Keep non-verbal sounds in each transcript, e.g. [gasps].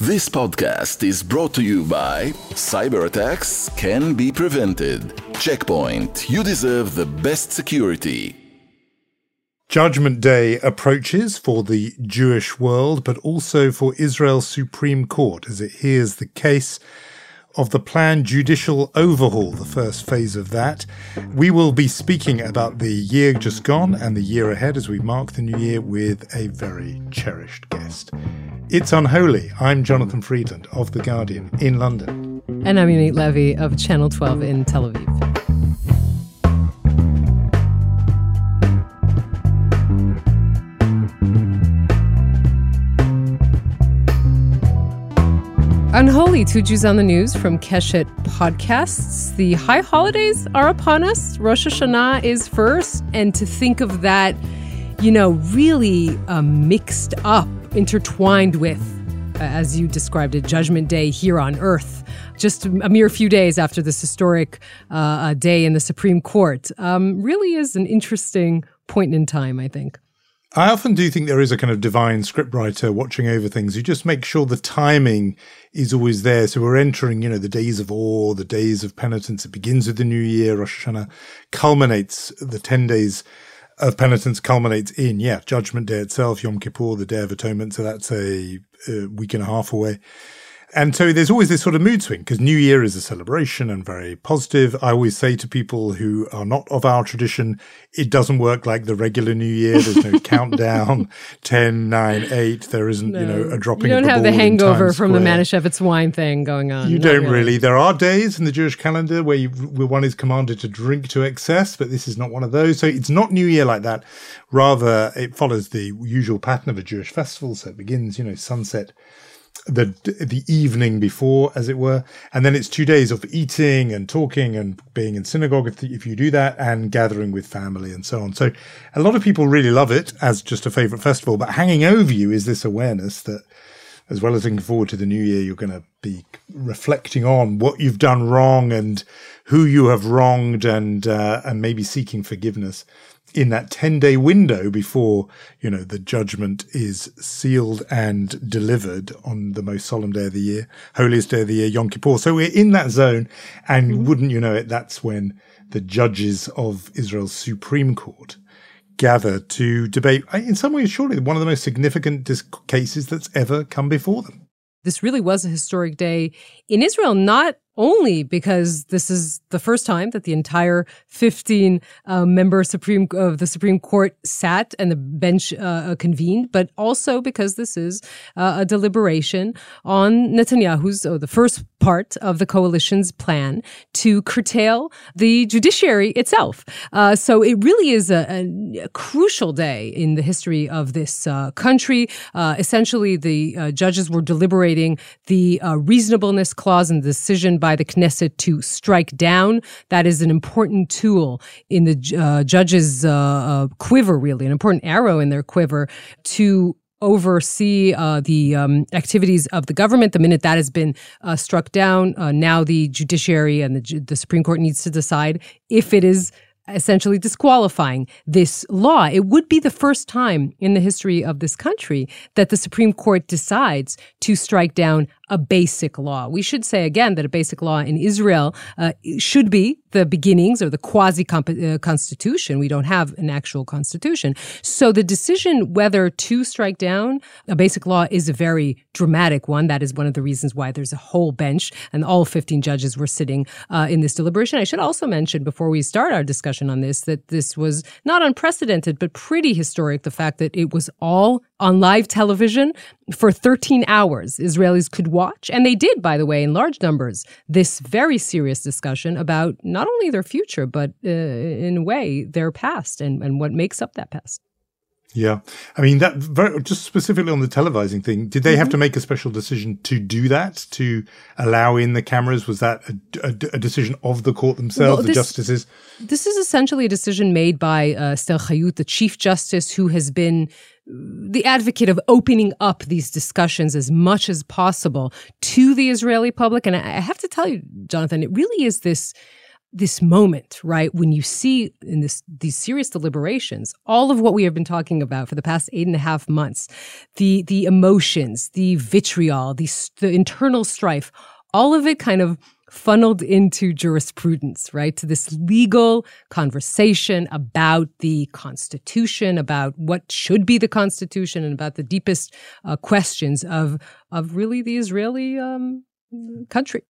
This podcast is brought to you by Cyber attacks can be prevented. Checkpoint, you deserve the best security. Judgment Day approaches for the Jewish world, but also for Israel's Supreme Court as it hears the case of the planned judicial overhaul, the first phase of that. We will be speaking about the year just gone and the year ahead as we mark the new year with a very cherished guest. It's Unholy. I'm Jonathan Freedland of The Guardian in London. And I'm Yonit Levy of Channel 12 in Tel Aviv. Unholy, two Jews on the news from Keshet Podcasts. The high holidays are upon us. Rosh Hashanah is first. And to think of that, you know, really uh, mixed up, intertwined with, as you described it, Judgment Day here on earth, just a mere few days after this historic uh, day in the Supreme Court, um, really is an interesting point in time, I think. I often do think there is a kind of divine scriptwriter watching over things You just make sure the timing is always there. So we're entering, you know, the days of awe, the days of penitence. It begins with the new year. Rosh Hashanah culminates, the 10 days of penitence culminates in, yeah, Judgment Day itself, Yom Kippur, the Day of Atonement. So that's a, a week and a half away. And so there's always this sort of mood swing because New Year is a celebration and very positive. I always say to people who are not of our tradition, it doesn't work like the regular New Year. [laughs] There's no countdown, 10, 9, 8. There isn't, no. you know, a dropping You don't the have the hangover from the Manischewitz wine thing going on. You don't really. really. There are days in the Jewish calendar where, you, where one is commanded to drink to excess, but this is not one of those. So it's not New Year like that. Rather, it follows the usual pattern of a Jewish festival. So it begins, you know, sunset the the evening before, as it were, and then it's two days of eating and talking and being in synagogue if, if you do that, and gathering with family and so on. So, a lot of people really love it as just a favorite festival. But hanging over you is this awareness that, as well as looking forward to the new year, you're going to be reflecting on what you've done wrong and who you have wronged, and uh, and maybe seeking forgiveness in that 10 day window before, you know, the judgment is sealed and delivered on the most solemn day of the year, holiest day of the year, Yom Kippur. So we're in that zone. And mm-hmm. wouldn't you know it, that's when the judges of Israel's Supreme Court gather to debate, in some ways, surely one of the most significant dis- cases that's ever come before them. This really was a historic day in Israel, not only because this is the first time that the entire 15 uh, member Supreme of the Supreme Court sat and the bench uh, convened, but also because this is uh, a deliberation on Netanyahu's, or the first part of the coalition's plan to curtail the judiciary itself. Uh, so it really is a, a, crucial day in the history of this uh, country. Uh, essentially, the judges were deliberating the reasonableness clause in the decision by the Knesset to strike down. That is an important tool in the uh, judge's uh, uh, quiver, really, an important arrow in their quiver to oversee uh, the um, activities of the government. The minute that has been uh, struck down, uh, now the judiciary and the, the Supreme Court needs to decide if it is essentially disqualifying this law. It would be the first time in the history of this country that the Supreme Court decides to strike down a basic law. We should say again that a basic law in Israel uh, should be the beginnings or the quasi uh, constitution. We don't have an actual constitution. So the decision whether to strike down a basic law is a very dramatic one. That is one of the reasons why there's a whole bench and all 15 judges were sitting uh, in this deliberation. I should also mention before we start our discussion on this that this was not unprecedented, but pretty historic. The fact that it was all on live television for 13 hours. Israelis could watch, and they did, by the way, in large numbers, this very serious discussion about not only their future, but uh, in a way, their past and, and what makes up that past. Yeah. I mean, that very, just specifically on the televising thing, did they mm-hmm. have to make a special decision to do that, to allow in the cameras? Was that a, a, a decision of the court themselves, well, this, the justices? This is essentially a decision made by uh, Esther Chayut, the Chief Justice, who has been the advocate of opening up these discussions as much as possible to the Israeli public. And I have to tell you, Jonathan, it really is this this moment, right? When you see in this these serious deliberations, all of what we have been talking about for the past eight and a half months, the the emotions, the vitriol, the the internal strife, all of it kind of funneled into jurisprudence, right? To this legal conversation about the Constitution, about what should be the Constitution, and about the deepest uh, questions of of really the Israeli um, country.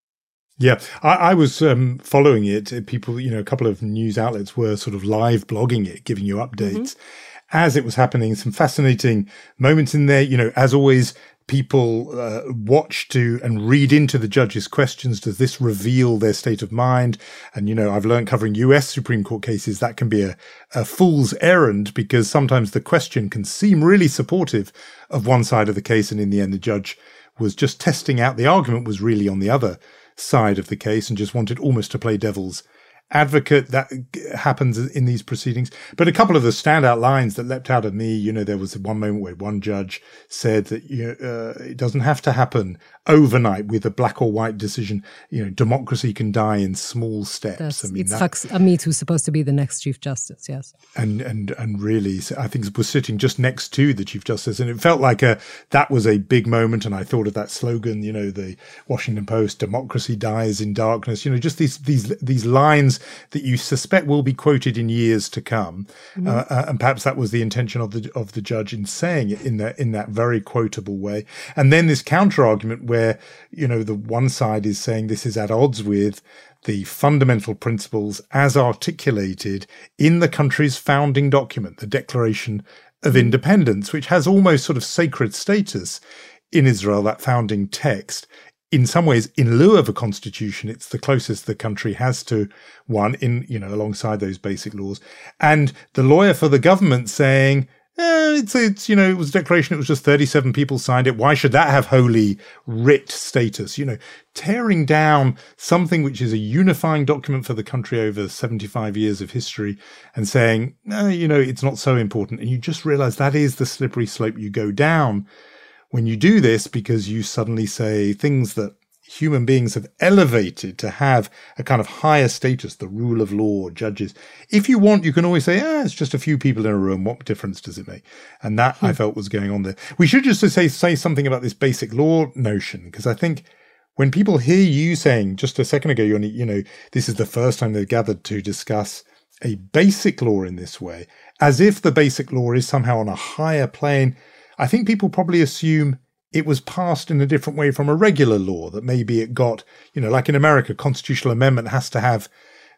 Yeah, I, I was um, following it. People, you know, a couple of news outlets were sort of live blogging it, giving you updates mm-hmm. as it was happening. Some fascinating moments in there. You know, as always, people uh, watch to and read into the judge's questions. Does this reveal their state of mind? And, you know, I've learned covering US Supreme Court cases that can be a, a fool's errand because sometimes the question can seem really supportive of one side of the case. And in the end, the judge was just testing out the argument was really on the other side of the case and just wanted almost to play devil's advocate that happens in these proceedings. But a couple of the standout lines that leapt out at me, you know, there was one moment where one judge said that you know, uh, it doesn't have to happen overnight with a black or white decision. You know, democracy can die in small steps. That's, I mean, Yitzhak Amit, who's supposed to be the next chief justice, yes, and and and really, I think was sitting just next to the chief justice, and it felt like a that was a big moment. And I thought of that slogan, you know, the Washington Post: "Democracy dies in darkness." You know, just these these these lines that you suspect will be quoted in years to come, mm-hmm. uh, uh, and perhaps that was the intention of the of the judge in saying it in that in that very quotable way. And then this counter argument where where, you know, the one side is saying this is at odds with the fundamental principles as articulated in the country's founding document, the Declaration of mm. Independence, which has almost sort of sacred status in Israel, that founding text. In some ways, in lieu of a constitution, it's the closest the country has to one in, you know, alongside those basic laws. And the lawyer for the government saying, eh, it's it's you know it was a declaration. It was just thirty seven people signed it. Why should that have holy writ status? You know, tearing down something which is a unifying document for the country over seventy five years of history, and saying, no, you know, it's not so important. And you just realize that is the slippery slope you go down when you do this because you suddenly say things that human beings have elevated to have a kind of higher status, the rule of law, judges. If you want, you can always say, ah, it's just a few people in a room. What difference does it make? And that hmm. I felt was going on there. We should just say, say something about this basic law notion, because I think when people hear you saying just a second ago, you you know, this is the first time they've gathered to discuss a basic law in this way, as if the basic law is somehow on a higher plane. I think people probably assume it was passed in a different way from a regular law that maybe it got, you know, like in America, constitutional amendment has to have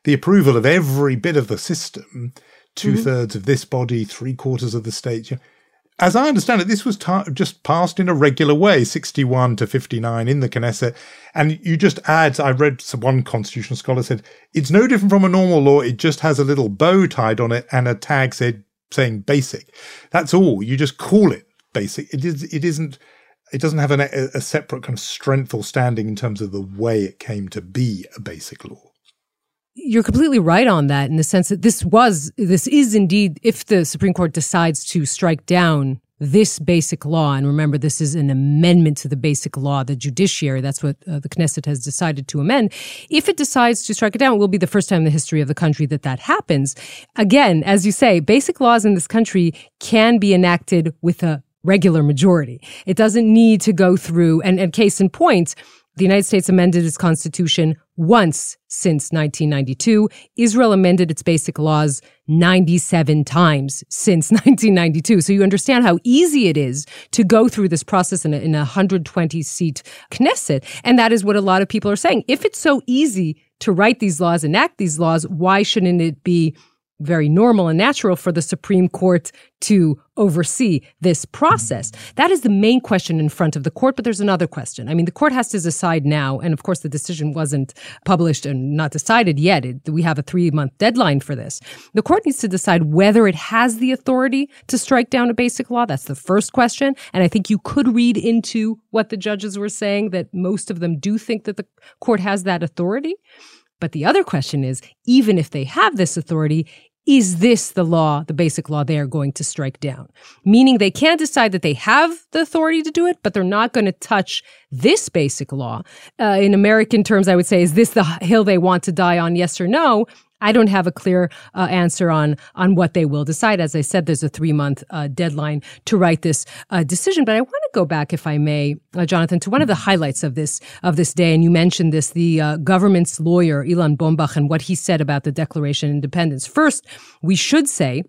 the approval of every bit of the system, 2 mm-hmm. thirds of this body, three quarters of the states. As I understand it, this was ta- just passed in a regular way, 61 to 59 in the Knesset. And you just add, I read some, one constitutional scholar said, it's no different from a normal law. It just has a little bow tied on it and a tag said, saying basic. That's all. You just call it basic. It is, it isn't, it doesn't have an, a separate kind of strength or standing in terms of the way it came to be a basic law. You're completely right on that in the sense that this was, this is indeed, if the Supreme Court decides to strike down this basic law, and remember, this is an amendment to the basic law, the judiciary, that's what uh, the Knesset has decided to amend. If it decides to strike it down, it will be the first time in the history of the country that that happens. Again, as you say, basic laws in this country can be enacted with a regular majority. It doesn't need to go through, and, and case in point, the United States amended its constitution once since 1992. Israel amended its basic laws 97 times since [laughs] 1992. So you understand how easy it is to go through this process in a, in a 120 seat Knesset. And that is what a lot of people are saying. If it's so easy to write these laws, enact these laws, why shouldn't it be very normal and natural for the Supreme Court to oversee this process? That is the main question in front of the court, but there's another question. I mean, the court has to decide now, and of course, the decision wasn't published and not decided yet. It, we have a three month deadline for this. The court needs to decide whether it has the authority to strike down a basic law. That's the first question. And I think you could read into what the judges were saying that most of them do think that the court has that authority. But the other question is even if they have this authority, is this the law, the basic law they are going to strike down? Meaning they can't decide that they have the authority to do it, but they're not going to touch this basic law. Uh, in American terms, I would say, is this the hill they want to die on? Yes or no? I don't have a clear uh, answer on on what they will decide. As I said, there's a three month uh, deadline to write this uh, decision. But I want to go back, if I may, uh, Jonathan, to one of the highlights of this of this day. And you mentioned this: the uh, government's lawyer Ilan Bombach and what he said about the Declaration of Independence. First, we should say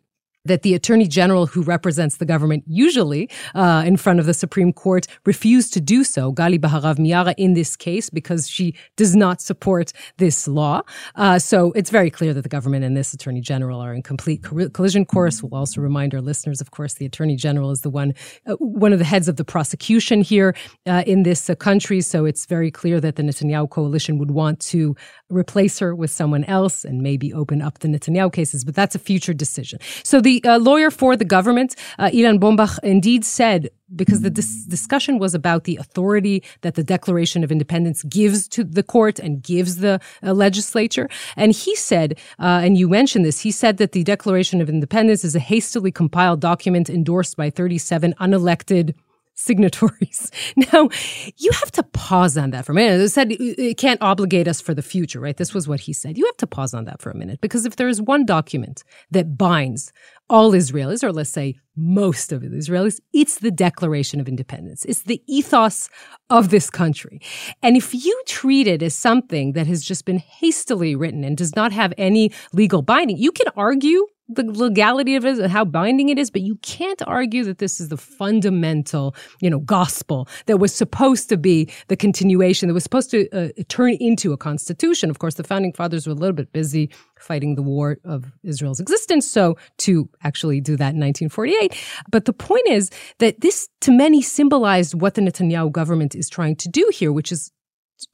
that the attorney general who represents the government usually uh, in front of the Supreme Court refused to do so, Gali Baharav Miara, in this case because she does not support this law. Uh, so it's very clear that the government and this attorney general are in complete collision course. We'll also remind our listeners, of course, the attorney general is the one, uh, one of the heads of the prosecution here uh, in this uh, country. So it's very clear that the Netanyahu coalition would want to replace her with someone else and maybe open up the Netanyahu cases, but that's a future decision. So the uh, lawyer for the government, uh, Ilan Bombach, indeed said because the dis- discussion was about the authority that the Declaration of Independence gives to the court and gives the uh, legislature. And he said, uh, and you mentioned this, he said that the Declaration of Independence is a hastily compiled document endorsed by 37 unelected signatories. [laughs] Now, you have to pause on that for a minute. It said it can't obligate us for the future, right? This was what he said. You have to pause on that for a minute because if there is one document that binds all Israelis, or let's say most of the Israelis, it's the Declaration of Independence. It's the ethos of this country. And if you treat it as something that has just been hastily written and does not have any legal binding, you can argue the legality of it and how binding it is, but you can't argue that this is the fundamental, you know, gospel that was supposed to be the continuation, that was supposed to uh, turn into a constitution. Of course, the founding fathers were a little bit busy fighting the war of Israel's existence, so to actually do that in 1948. But the point is that this, to many, symbolized what the Netanyahu government is trying to do here, which is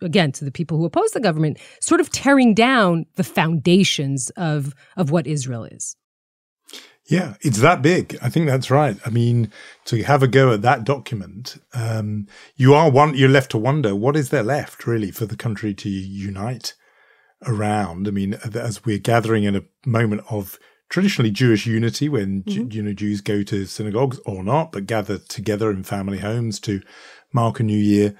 again to the people who oppose the government sort of tearing down the foundations of of what Israel is yeah, it's that big. I think that's right. I mean, to have a go at that document, um, you are one. You're left to wonder what is there left really for the country to unite around. I mean, as we're gathering in a moment of traditionally Jewish unity, when mm-hmm. you know Jews go to synagogues or not, but gather together in family homes to mark a new year.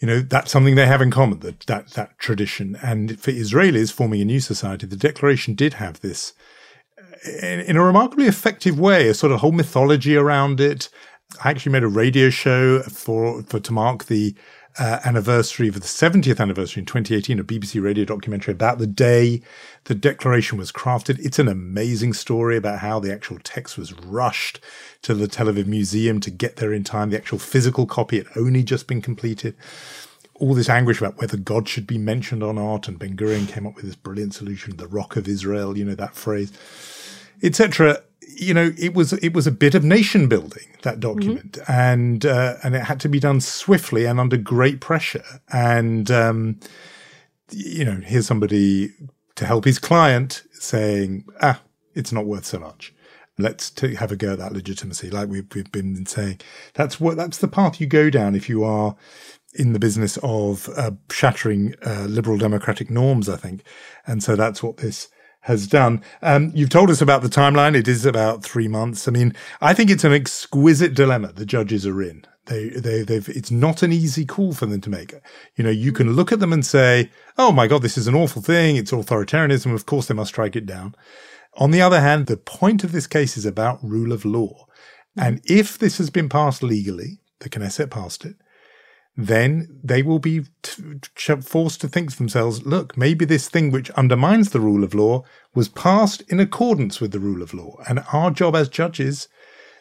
You know, that's something they have in common, that, that, that tradition. And for Israelis forming a new society, the declaration did have this in, in a remarkably effective way, a sort of whole mythology around it. I actually made a radio show for, for to mark the uh, anniversary of the 70th anniversary in 2018, a BBC radio documentary about the day the declaration was crafted. It's an amazing story about how the actual text was rushed to the Tel Aviv Museum to get there in time. The actual physical copy had only just been completed. All this anguish about whether God should be mentioned on art, and Ben Gurion came up with this brilliant solution, the Rock of Israel, you know, that phrase etc. You know, it was it was a bit of nation building that document, mm-hmm. and uh, and it had to be done swiftly and under great pressure. And um, you know, here's somebody to help his client saying, "Ah, it's not worth so much." Let's t- have a go at that legitimacy, like we've, we've been saying. That's what that's the path you go down if you are in the business of uh, shattering uh, liberal democratic norms, I think. And so that's what this has done. Um, you've told us about the timeline. It is about three months. I mean, I think it's an exquisite dilemma the judges are in. They, they, they've, it's not an easy call for them to make. You know, you can look at them and say, Oh my God, this is an awful thing. It's authoritarianism. Of course, they must strike it down. On the other hand, the point of this case is about rule of law. And if this has been passed legally, the Knesset passed it, then they will be t- forced to think to themselves, look, maybe this thing which undermines the rule of law was passed in accordance with the rule of law. And our job as judges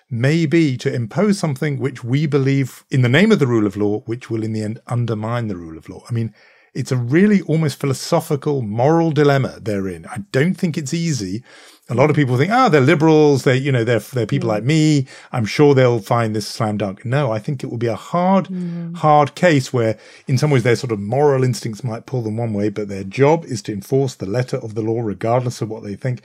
may be to impose something which we believe in the name of the rule of law, which will in the end undermine the rule of law. I mean, it's a really almost philosophical, moral dilemma they're. I don't think it's easy. A lot of people think, oh, they're liberals. They, you know, they're, they're people like me. I'm sure they'll find this slam dunk. No, I think it will be a hard, mm. hard case where in some ways their sort of moral instincts might pull them one way, but their job is to enforce the letter of the law, regardless of what they think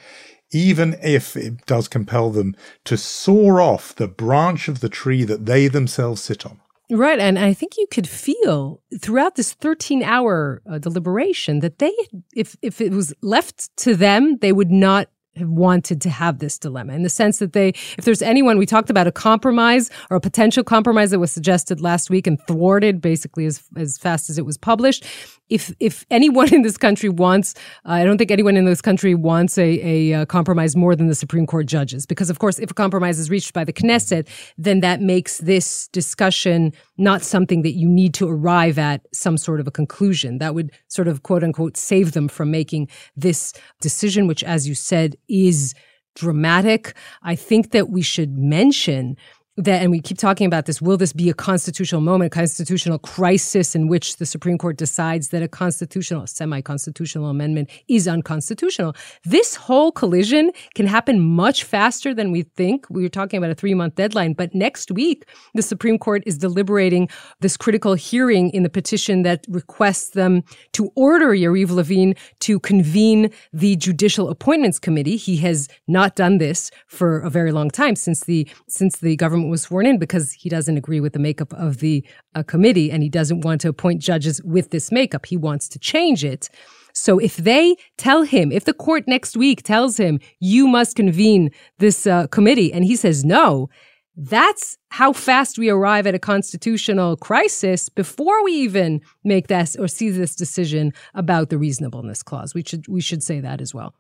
even if it does compel them to saw off the branch of the tree that they themselves sit on. Right. And I think you could feel throughout this 13 hour uh, deliberation that they, if, if it was left to them, they would not have wanted to have this dilemma in the sense that they, if there's anyone, we talked about a compromise or a potential compromise that was suggested last week and thwarted basically as, as fast as it was published. If, if anyone [laughs] in this country wants, uh, I don't think anyone in this country wants a, a, a uh, compromise more than the Supreme Court judges. Because of course, if a compromise is reached by the Knesset, then that makes this discussion not something that you need to arrive at some sort of a conclusion. That would sort of quote unquote save them from making this decision, which as you said, is dramatic. I think that we should mention that, and we keep talking about this, will this be a constitutional moment, a constitutional crisis in which the Supreme Court decides that a constitutional, semi constitutional amendment is unconstitutional? This whole collision can happen much faster than we think. We were talking about a three month deadline, but next week, the Supreme Court is deliberating this critical hearing in the petition that requests them to order Yariv Levin to convene the Judicial Appointments Committee. He has not done this for a very long time since the, since the government was sworn in because he doesn't agree with the makeup of the uh, committee and he doesn't want to appoint judges with this makeup. He wants to change it. So if they tell him, if the court next week tells him, you must convene this uh, committee, and he says no, that's how fast we arrive at a constitutional crisis before we even make this or see this decision about the reasonableness clause. We should we should say that as well.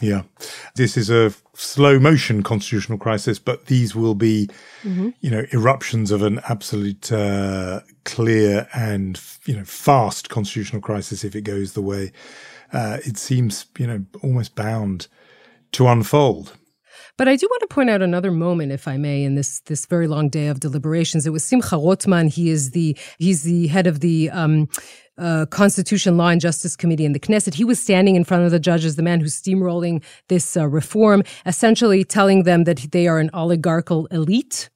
Yeah. This is a slow motion constitutional crisis, but these will be, mm-hmm. you know, eruptions of an absolute uh, clear and, you know, fast constitutional crisis if it goes the way uh, it seems, you know, almost bound to unfold. But I do want to point out another moment, if I may, in this this very long day of deliberations. It was Simcha Rothman. He is the he's the head of the um, uh, Constitution, Law, and Justice Committee in the Knesset. He was standing in front of the judges, the man who's steamrolling this uh, reform, essentially telling them that they are an oligarchical elite.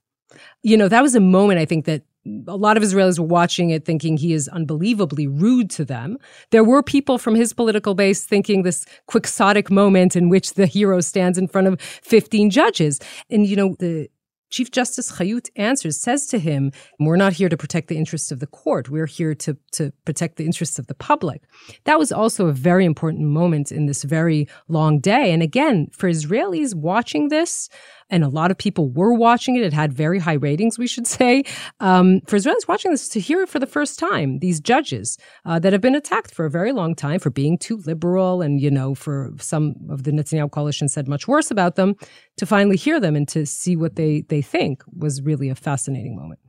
You know, that was a moment I think that a lot of Israelis were watching it thinking he is unbelievably rude to them. There were people from his political base thinking this quixotic moment in which the hero stands in front of 15 judges. And, you know, the Chief Justice Chayut answers, says to him, We're not here to protect the interests of the court. We're here to, to protect the interests of the public. That was also a very important moment in this very long day. And again, for Israelis watching this, and a lot of people were watching it. It had very high ratings, we should say. Um, for Israelis watching this, to hear it for the first time, these judges uh, that have been attacked for a very long time for being too liberal, and you know, for some of the Netanyahu coalition said much worse about them, to finally hear them and to see what they they think was really a fascinating moment.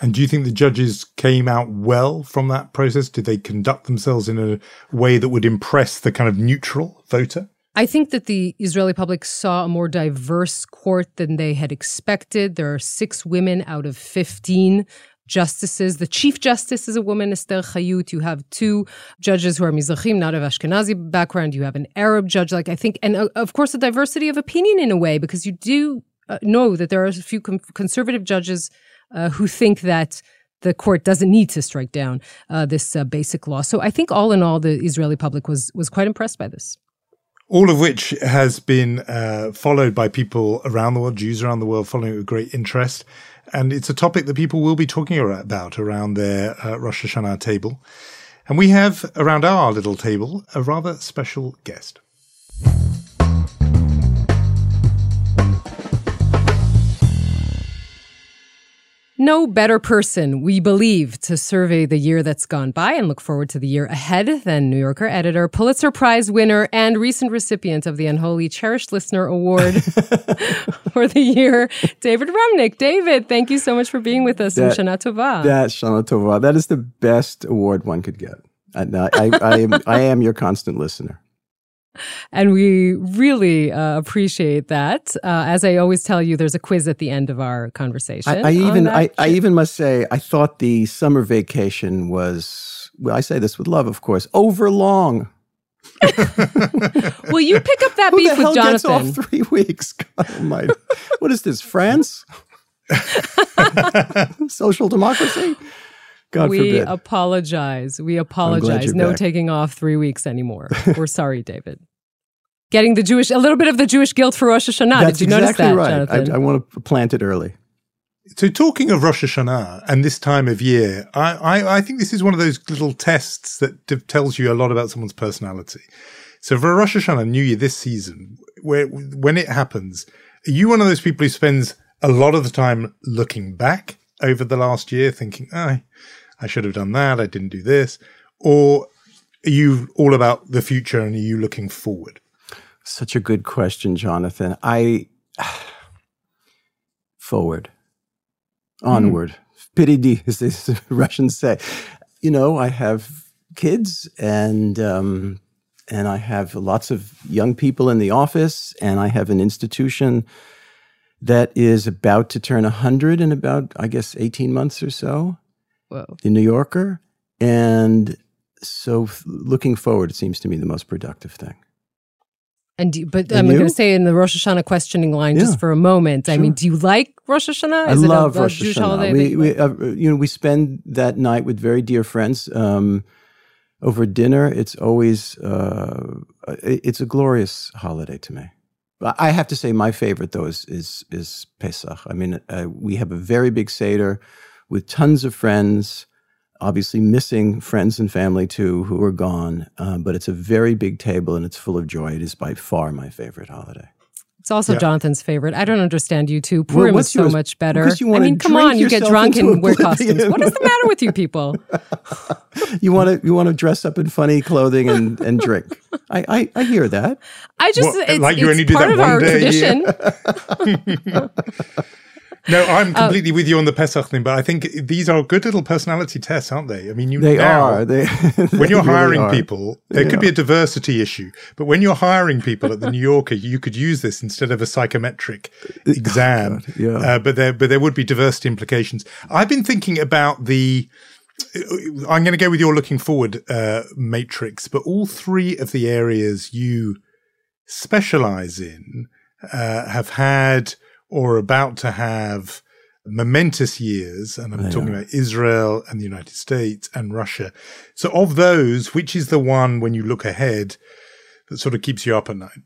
And do you think the judges came out well from that process? Did they conduct themselves in a way that would impress the kind of neutral voter? I think that the Israeli public saw a more diverse court than they had expected. There are six women out of 15 justices. The chief justice is a woman, Esther Chayut. You have two judges who are Mizrahim, not of Ashkenazi background. You have an Arab judge. Like I think, and uh, of course, a diversity of opinion in a way, because you do uh, know that there are a few conservative judges uh, who think that the court doesn't need to strike down uh, this basic law. So I think all in all, the Israeli public was was quite impressed by this all of which has been uh, followed by people around the world, Jews around the world, following it with great interest. And it's a topic that people will be talking about around their uh, Rosh Hashanah table. And we have around our little table a rather special guest. No better person, we believe, to survey the year that's gone by and look forward to the year ahead than New Yorker editor, Pulitzer Prize winner, and recent recipient of the Unholy Cherished Listener Award [laughs] [laughs] for the year, David Remnick. David, thank you so much for being with us that, in Shana Tova. That's Shana Tova. That is the best award one could get. I, I, I, am, I am your constant listener. And we really uh, appreciate that. Uh, as I always tell you, there's a quiz at the end of our conversation. I, I even, I, I, even must say, I thought the summer vacation was. Well, I say this with love, of course, over long. [laughs] Will you pick up that Who beef with Jonathan? off three [laughs] weeks. God almighty. what is this, France? [laughs] Social democracy? God we forbid. apologize. We apologize. No back. taking off three weeks anymore. We're sorry, David. Getting the Jewish, a little bit of the Jewish guilt for Rosh Hashanah. That's Did you exactly notice that, right. Jonathan? I, I want to plant it early. So, talking of Rosh Hashanah and this time of year, I, I, I think this is one of those little tests that tells you a lot about someone's personality. So, for Rosh Hashanah, New Year this season, where when it happens, are you one of those people who spends a lot of the time looking back over the last year, thinking, oh, I should have done that, I didn't do this, or are you all about the future and are you looking forward? Such a good question, Jonathan. I [sighs] forward, onward, mm. Vperedi, as the [laughs] Russians say. You know, I have kids and um, and I have lots of young people in the office, and I have an institution that is about to turn 100 in about, I guess, 18 months or so. Whoa. The New Yorker. And so looking forward, it seems to me the most productive thing. And you, but and I'm going to say in the Rosh Hashanah questioning line yeah, just for a moment. Sure. I mean, do you like Rosh Hashanah? Is I love a, a Rosh Hashanah. We, we uh, you know, we spend that night with very dear friends um, over dinner. It's always uh, it's a glorious holiday to me. I have to say, my favorite though is is, is Pesach. I mean, uh, we have a very big seder with tons of friends. Obviously, missing friends and family too who are gone, uh, but it's a very big table and it's full of joy. It is by far my favorite holiday. It's also yeah. Jonathan's favorite. I don't understand you two. Purim well, is so yours? much better. I mean, come on, you get drunk and wear costumes. What is the matter with you people? [laughs] you want to you want to dress up in funny clothing and, and drink. I, I, I hear that. I just well, it's, like you it's only do part that of our tradition. [laughs] [laughs] No, I'm uh, completely uh, with you on the Pesach thing, but I think these are good little personality tests, aren't they? I mean, you they now, are. They, [laughs] when you're hiring people, there they could are. be a diversity issue, but when you're hiring people at the New Yorker, you could use this instead of a psychometric exam. Oh, yeah. Uh, but there, but there would be diversity implications. I've been thinking about the. I'm going to go with your looking forward uh, matrix, but all three of the areas you specialize in uh, have had or about to have momentous years, and I'm talking about Israel and the United States and Russia. So, of those, which is the one when you look ahead that sort of keeps you up at night?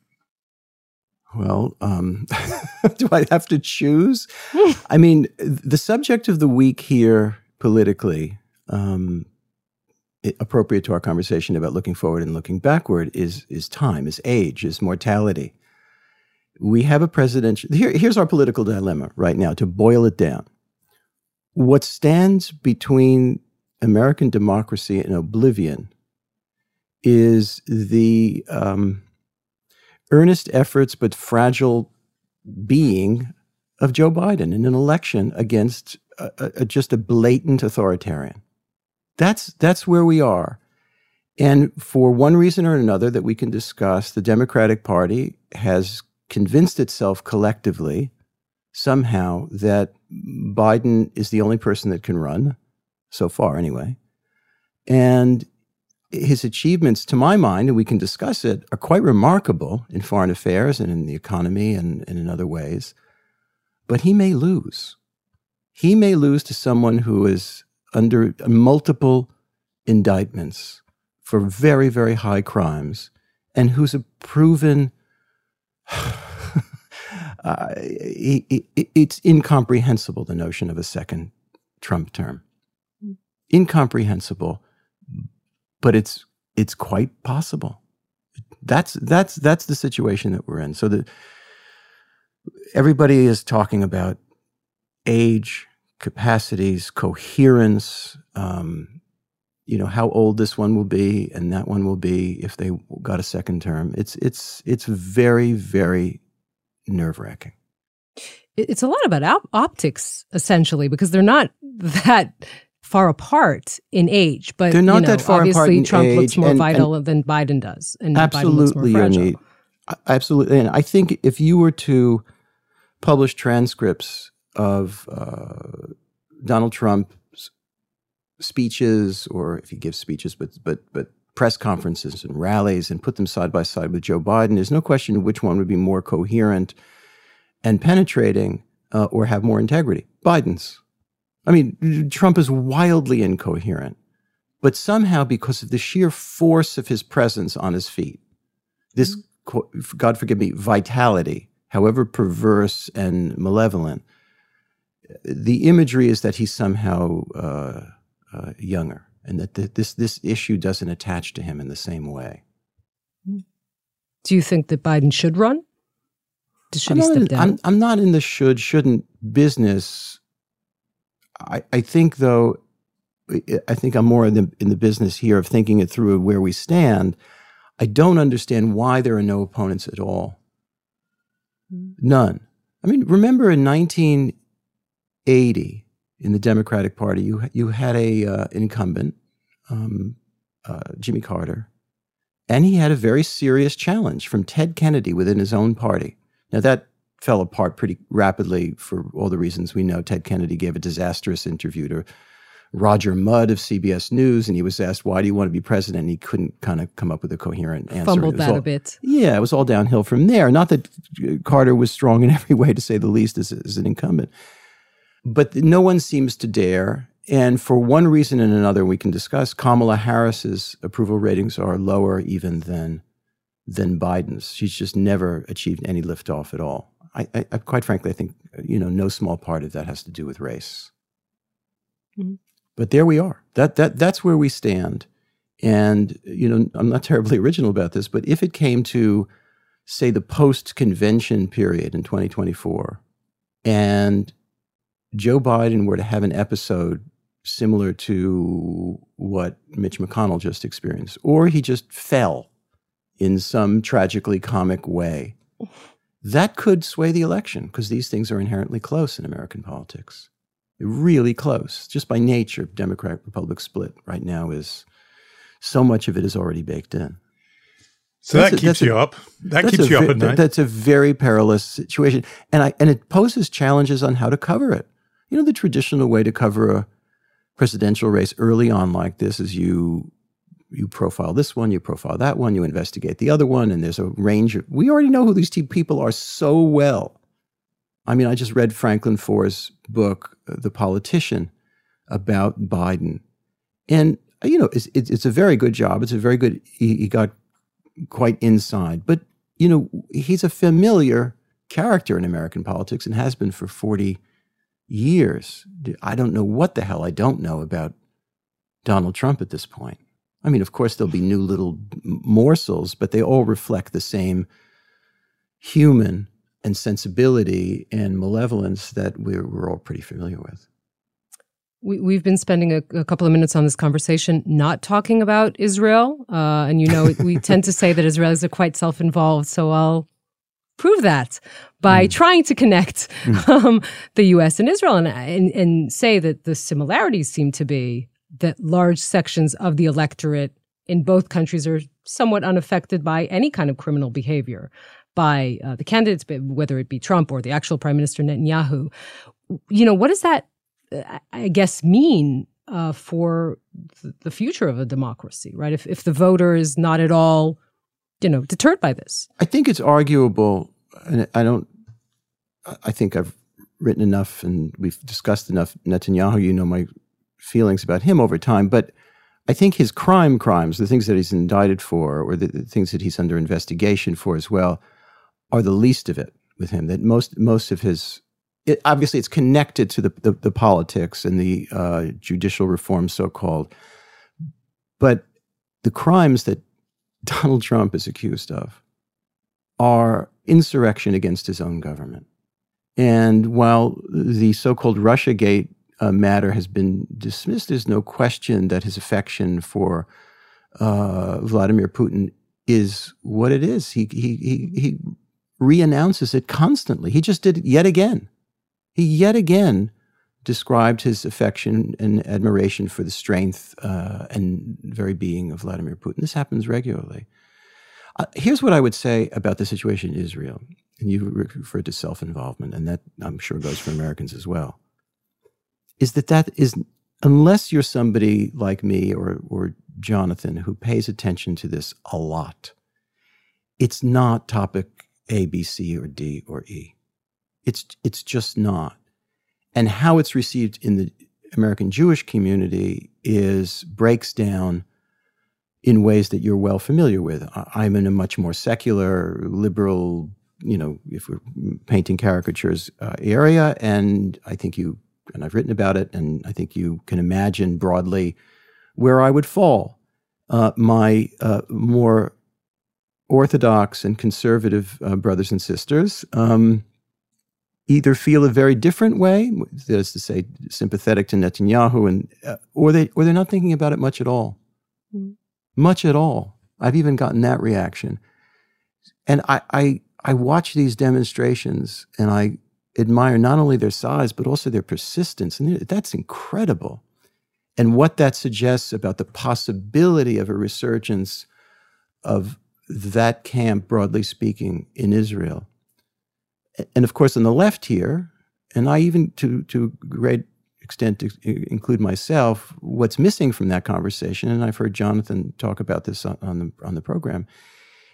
Well, um, [laughs] do I have to choose? [laughs] I mean, the subject of the week here politically, um, appropriate to our conversation about looking forward and looking backward, is is time, is age, is mortality we have a presidential. Here, here's our political dilemma right now to boil it down. What stands between American democracy and oblivion is the um, earnest efforts but fragile being of Joe Biden in an election against a, a, just a blatant authoritarian. That's, that's where we are. And for one reason or another that we can discuss, the Democratic Party has convinced itself collectively somehow that Biden is the only person that can run, so far anyway. And his achievements, to my mind, and we can discuss it, are quite remarkable in foreign affairs and in the economy and, and in other ways. But he may lose. He may lose to someone who is under multiple indictments for very, very high crimes and who's a proven [sighs] uh, it, it, it's incomprehensible the notion of a second Trump term. Incomprehensible, but it's it's quite possible. That's that's that's the situation that we're in. So the everybody is talking about age, capacities, coherence. Um, you know how old this one will be and that one will be if they got a second term. It's it's it's very very nerve wracking. It's a lot about op- optics essentially because they're not that far apart in age, but they're not you know, that far apart in Trump age looks more and, vital and than Biden does, and absolutely, Biden Absolutely, and I think if you were to publish transcripts of uh, Donald Trump speeches or if he gives speeches, but but but press conferences and rallies and put them side by side with Joe Biden, there's no question which one would be more coherent and penetrating uh, or have more integrity. Biden's. I mean, Trump is wildly incoherent, but somehow because of the sheer force of his presence on his feet, this, mm-hmm. God forgive me, vitality, however perverse and malevolent, the imagery is that he's somehow uh, uh, younger, and that th- this this issue doesn't attach to him in the same way. Do you think that Biden should run? should I'm he not step in, down? I'm, I'm not in the should shouldn't business. I, I think though, I think I'm more in the in the business here of thinking it through where we stand. I don't understand why there are no opponents at all. None. I mean, remember in 1980 in the Democratic Party, you you had a uh, incumbent, um, uh, Jimmy Carter, and he had a very serious challenge from Ted Kennedy within his own party. Now that fell apart pretty rapidly for all the reasons we know. Ted Kennedy gave a disastrous interview to Roger Mudd of CBS News, and he was asked, "Why do you want to be president?" And he couldn't kind of come up with a coherent answer. Fumbled that all- a bit. yeah, it was all downhill from there. Not that Carter was strong in every way, to say the least, as, as an incumbent. But no one seems to dare. And for one reason and another, we can discuss. Kamala Harris's approval ratings are lower even than than Biden's. She's just never achieved any liftoff at all. I, I, I quite frankly, I think you know no small part of that has to do with race. Mhm. But there we are. That that that's where we stand. And you know, I'm not [laughs] terribly original about this, but if it came to say the post convention period in 2024 and Joe Biden were to have an episode similar to what Mitch McConnell just experienced, or he just fell in some tragically comic way, that could sway the election because these things are inherently close in American politics. They're really close. Just by nature, Democrat Republic split right now is so much of it is already baked in. So That's that keeps that's a- you up. That keeps a you up at night. That's a very perilous situation, and I and it poses challenges on how to cover it. You know, the traditional way to cover a presidential race early on like this is you you profile this one, you profile that one, you investigate the other one, and there's a range of. We already know who these two people are so well. I mean, I just read Franklin Foer's book, uh, The Politician, about Biden, and uh, you know, it's it's, a very good job. It's a very good. He, he got quite inside. But, you know, he's a familiar character in American politics and has been for 40 years. I don't know what the hell I don't know about Donald Trump at this point. I mean, of course, there'll be new little morsels, but they all reflect the same human and sensibility and malevolence that we're, we're all pretty familiar with. We, we've been spending a, a couple of minutes on this conversation not talking about Israel. Uh, and you know, we tend to say that Israelis are quite self involved. So I'll prove that by trying to connect [laughs] um, the US and Israel and, and, and say that the similarities seem to be that large sections of the electorate in both countries are somewhat unaffected by any kind of criminal behavior by uh, the candidates, whether it be Trump or the actual Prime Minister Netanyahu. You know, what does that I guess, mean uh, for th- the future of a democracy, right? If if the voter is not at all, you know, deterred by this. I think it's arguable, and I don't. I think I've written enough, and we've discussed enough Netanyahu. You know my feelings about him over time, but I think his crime crimes, the things that he's indicted for, or the, the things that he's under investigation for as well, are the least of it with him. That most most of his it, obviously it's connected to the, the, the politics and the uh, judicial reform, so called. But the crimes that Donald Trump is accused of are insurrection against his own government. And while the so called Russiagate uh, matter has been dismissed, there's no question that his affection for uh, Vladimir Putin is what it is. He, he, he, he re-announces it constantly. He just did it yet again. He yet again described his affection and admiration for the strength uh, and very being of Vladimir Putin. This happens regularly. Uh, here's what I would say about the situation in Israel, and you referred to self-involvement, and that I'm sure goes for Americans as well. Is that that is unless you're somebody like me or or Jonathan who pays attention to this a lot, it's not topic A, B, C, or D, or E. It's it's just not. And how it's received in the American Jewish community is breaks down in ways that you're well familiar with. I'm in a much more secular, liberal, you know, if we're painting caricatures uh, area, and I think you and I've written about it, and I think you can imagine broadly where I would fall. Uh, my uh, more Orthodox and conservative uh, brothers and sisters um, either feel a very different way, that is to say, sympathetic to Netanyahu, and uh, or they or they're not thinking about it much at all, mm. much at all. I've even gotten that reaction, and I, I I watch these demonstrations and I admire not only their size but also their persistence, and that's incredible. And what that suggests about the possibility of a resurgence of that camp, broadly speaking, in Israel and of course, on the left here, and I even to to great extent to include myself, what's missing from that conversation, and I've heard Jonathan talk about this on, on the on the program,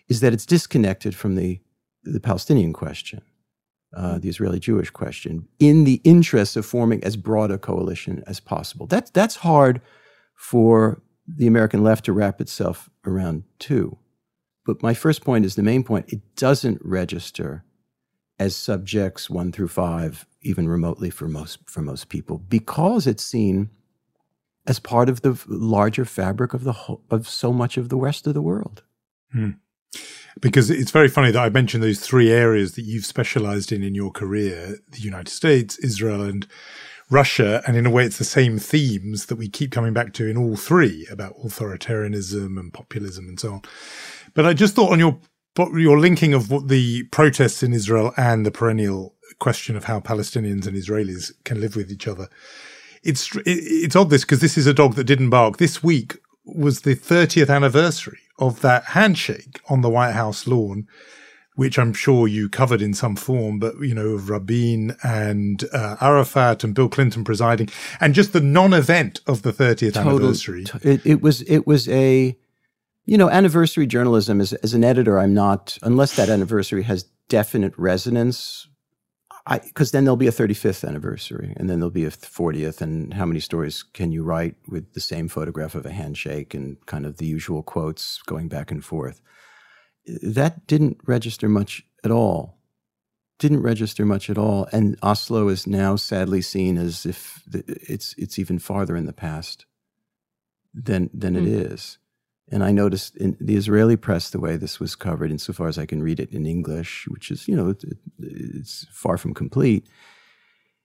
is that it's disconnected from the the Palestinian question, uh, the Israeli Jewish question, in the interest of forming as broad a coalition as possible. That's that's hard for the American left to wrap itself around too. But my first point is the main point. It doesn't register as subjects one through five, even remotely for most for most people, because it's seen as part of the larger fabric of the whole, of so much of the rest of the world. Hmm. Because it's very funny that I mentioned those three areas that you've specialized in in your career: the United States, Israel, and Russia. And in a way, it's the same themes that we keep coming back to in all three about authoritarianism and populism and so on. But I just thought on your but your linking of what the protests in Israel and the perennial question of how Palestinians and Israelis can live with each other. It's it's odd this because this is a dog that didn't bark. This week was the 30th anniversary of that handshake on the White House lawn, which I'm sure you covered in some form, but you know, of Rabin and uh, Arafat and Bill Clinton presiding, and just the non-event of the 30th Total, anniversary. It, it was it was a you know, anniversary journalism as, as an editor, I'm not, unless that anniversary has definite resonance, because then there'll be a 35th anniversary and then there'll be a 40th. And how many stories can you write with the same photograph of a handshake and kind of the usual quotes going back and forth? That didn't register much at all. Didn't register much at all. And Oslo is now sadly seen as if it's, it's even farther in the past than, than mm. it hmm. is. And I noticed in the Israeli press the way this was covered, insofar as I can read it in English, which is, you know, it, it's far from complete,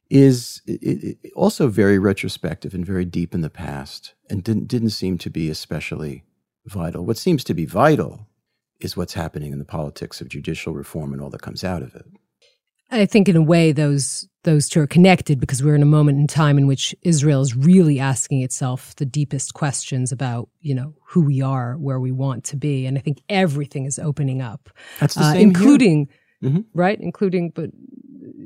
is it, it also very retrospective and very deep in the past and didn't, didn't seem to be especially vital. What seems to be vital is what's happening in the politics of judicial reform and all that comes out of it. I think in a way those those two are connected because we're in a moment in time in which Israel is really asking itself the deepest questions about, you know, who we are, where we want to be. And I think everything is opening up. That's the uh, same including mm-hmm. right? Including but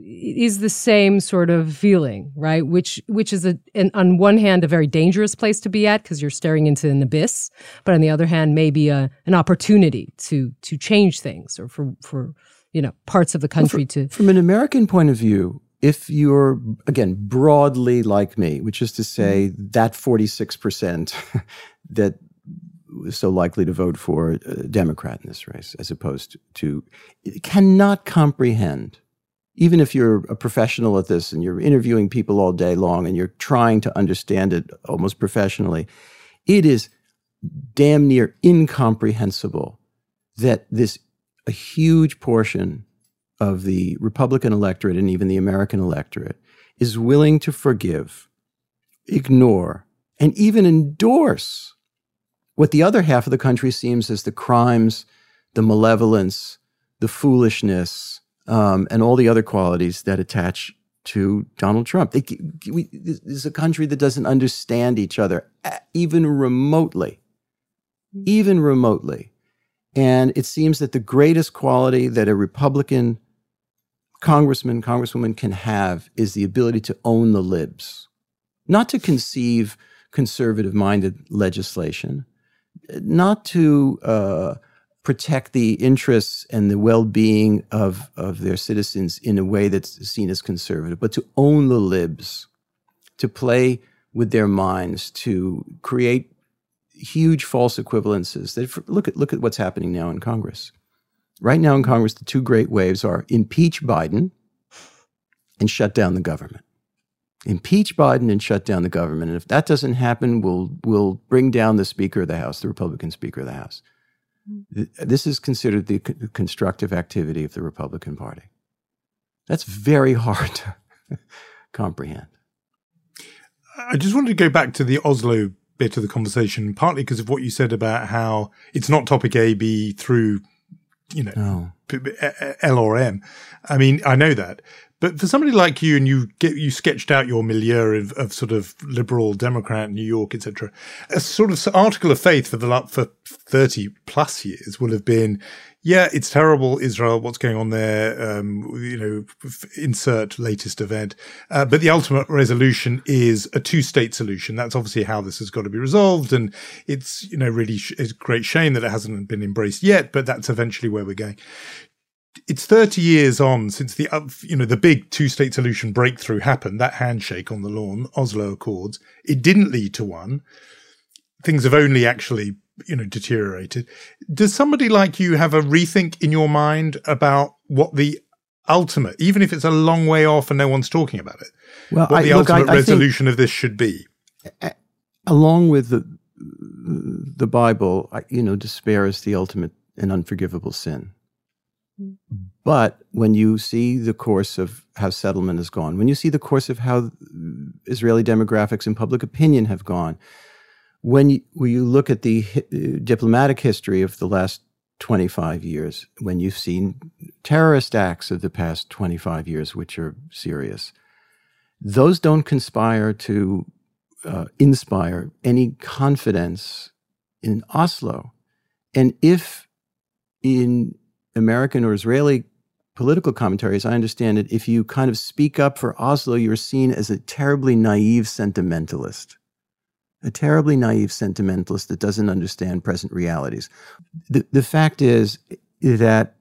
is the same sort of feeling, right? Which which is a an, on one hand a very dangerous place to be at because you're staring into an abyss, but on the other hand maybe a, an opportunity to to change things or for for you know parts of the country well, to from an american point of view if you're again broadly like me which is to say mm-hmm. that 46% [laughs] that was so likely to vote for a democrat in this race as opposed to, to cannot comprehend even if you're a professional at this and you're interviewing people all day long and you're trying to understand it almost professionally it is damn near incomprehensible that this a huge portion of the Republican electorate and even the American electorate is willing to forgive, ignore, and even endorse what the other half of the country seems as the crimes, the malevolence, the foolishness, um, and all the other qualities that attach to Donald Trump. They, we, this is a country that doesn't understand each other even remotely, even remotely. And it seems that the greatest quality that a Republican congressman, congresswoman can have is the ability to own the libs, not to conceive conservative minded legislation, not to uh, protect the interests and the well being of, of their citizens in a way that's seen as conservative, but to own the libs, to play with their minds, to create huge false equivalences. That look at look at what's happening now in Congress. Right now in Congress, the two great waves are impeach Biden and shut down the government. Impeach Biden and shut down the government. And if that doesn't happen, we'll we'll bring down the Speaker of the House, the Republican Speaker of the House. This is considered the constructive activity of the Republican Party. That's very hard to [laughs] comprehend. I just wanted to go back to the Oslo bit of the conversation, partly because of what you said about how it's not topic A, B through, you know, oh. L or M. I mean, I know that, but for somebody like you, and you get you sketched out your milieu of, of sort of liberal Democrat, New York, etc. A sort of article of faith for the for thirty plus years will have been, yeah, it's terrible, Israel, what's going on there? Um, you know, insert latest event, uh, but the ultimate resolution is a two-state solution. That's obviously how this has got to be resolved, and it's you know really sh- it's a great shame that it hasn't been embraced yet, but that's eventually where we're going it's 30 years on since the uh, you know the big two state solution breakthrough happened that handshake on the lawn oslo accords it didn't lead to one things have only actually you know deteriorated. Does somebody like you have a rethink in your mind about what the ultimate even if it's a long way off and no one's talking about it well what I, the look, ultimate I, I resolution of this should be? Along with the the bible you know despair is the ultimate and unforgivable sin. But when you see the course of how settlement has gone, when you see the course of how Israeli demographics and public opinion have gone, when you, when you look at the diplomatic history of the last 25 years, when you've seen terrorist acts of the past 25 years, which are serious, those don't conspire to uh, inspire any confidence in Oslo. And if in American or Israeli political commentary, as I understand it, if you kind of speak up for Oslo, you're seen as a terribly naive sentimentalist. A terribly naive sentimentalist that doesn't understand present realities. The, the fact is that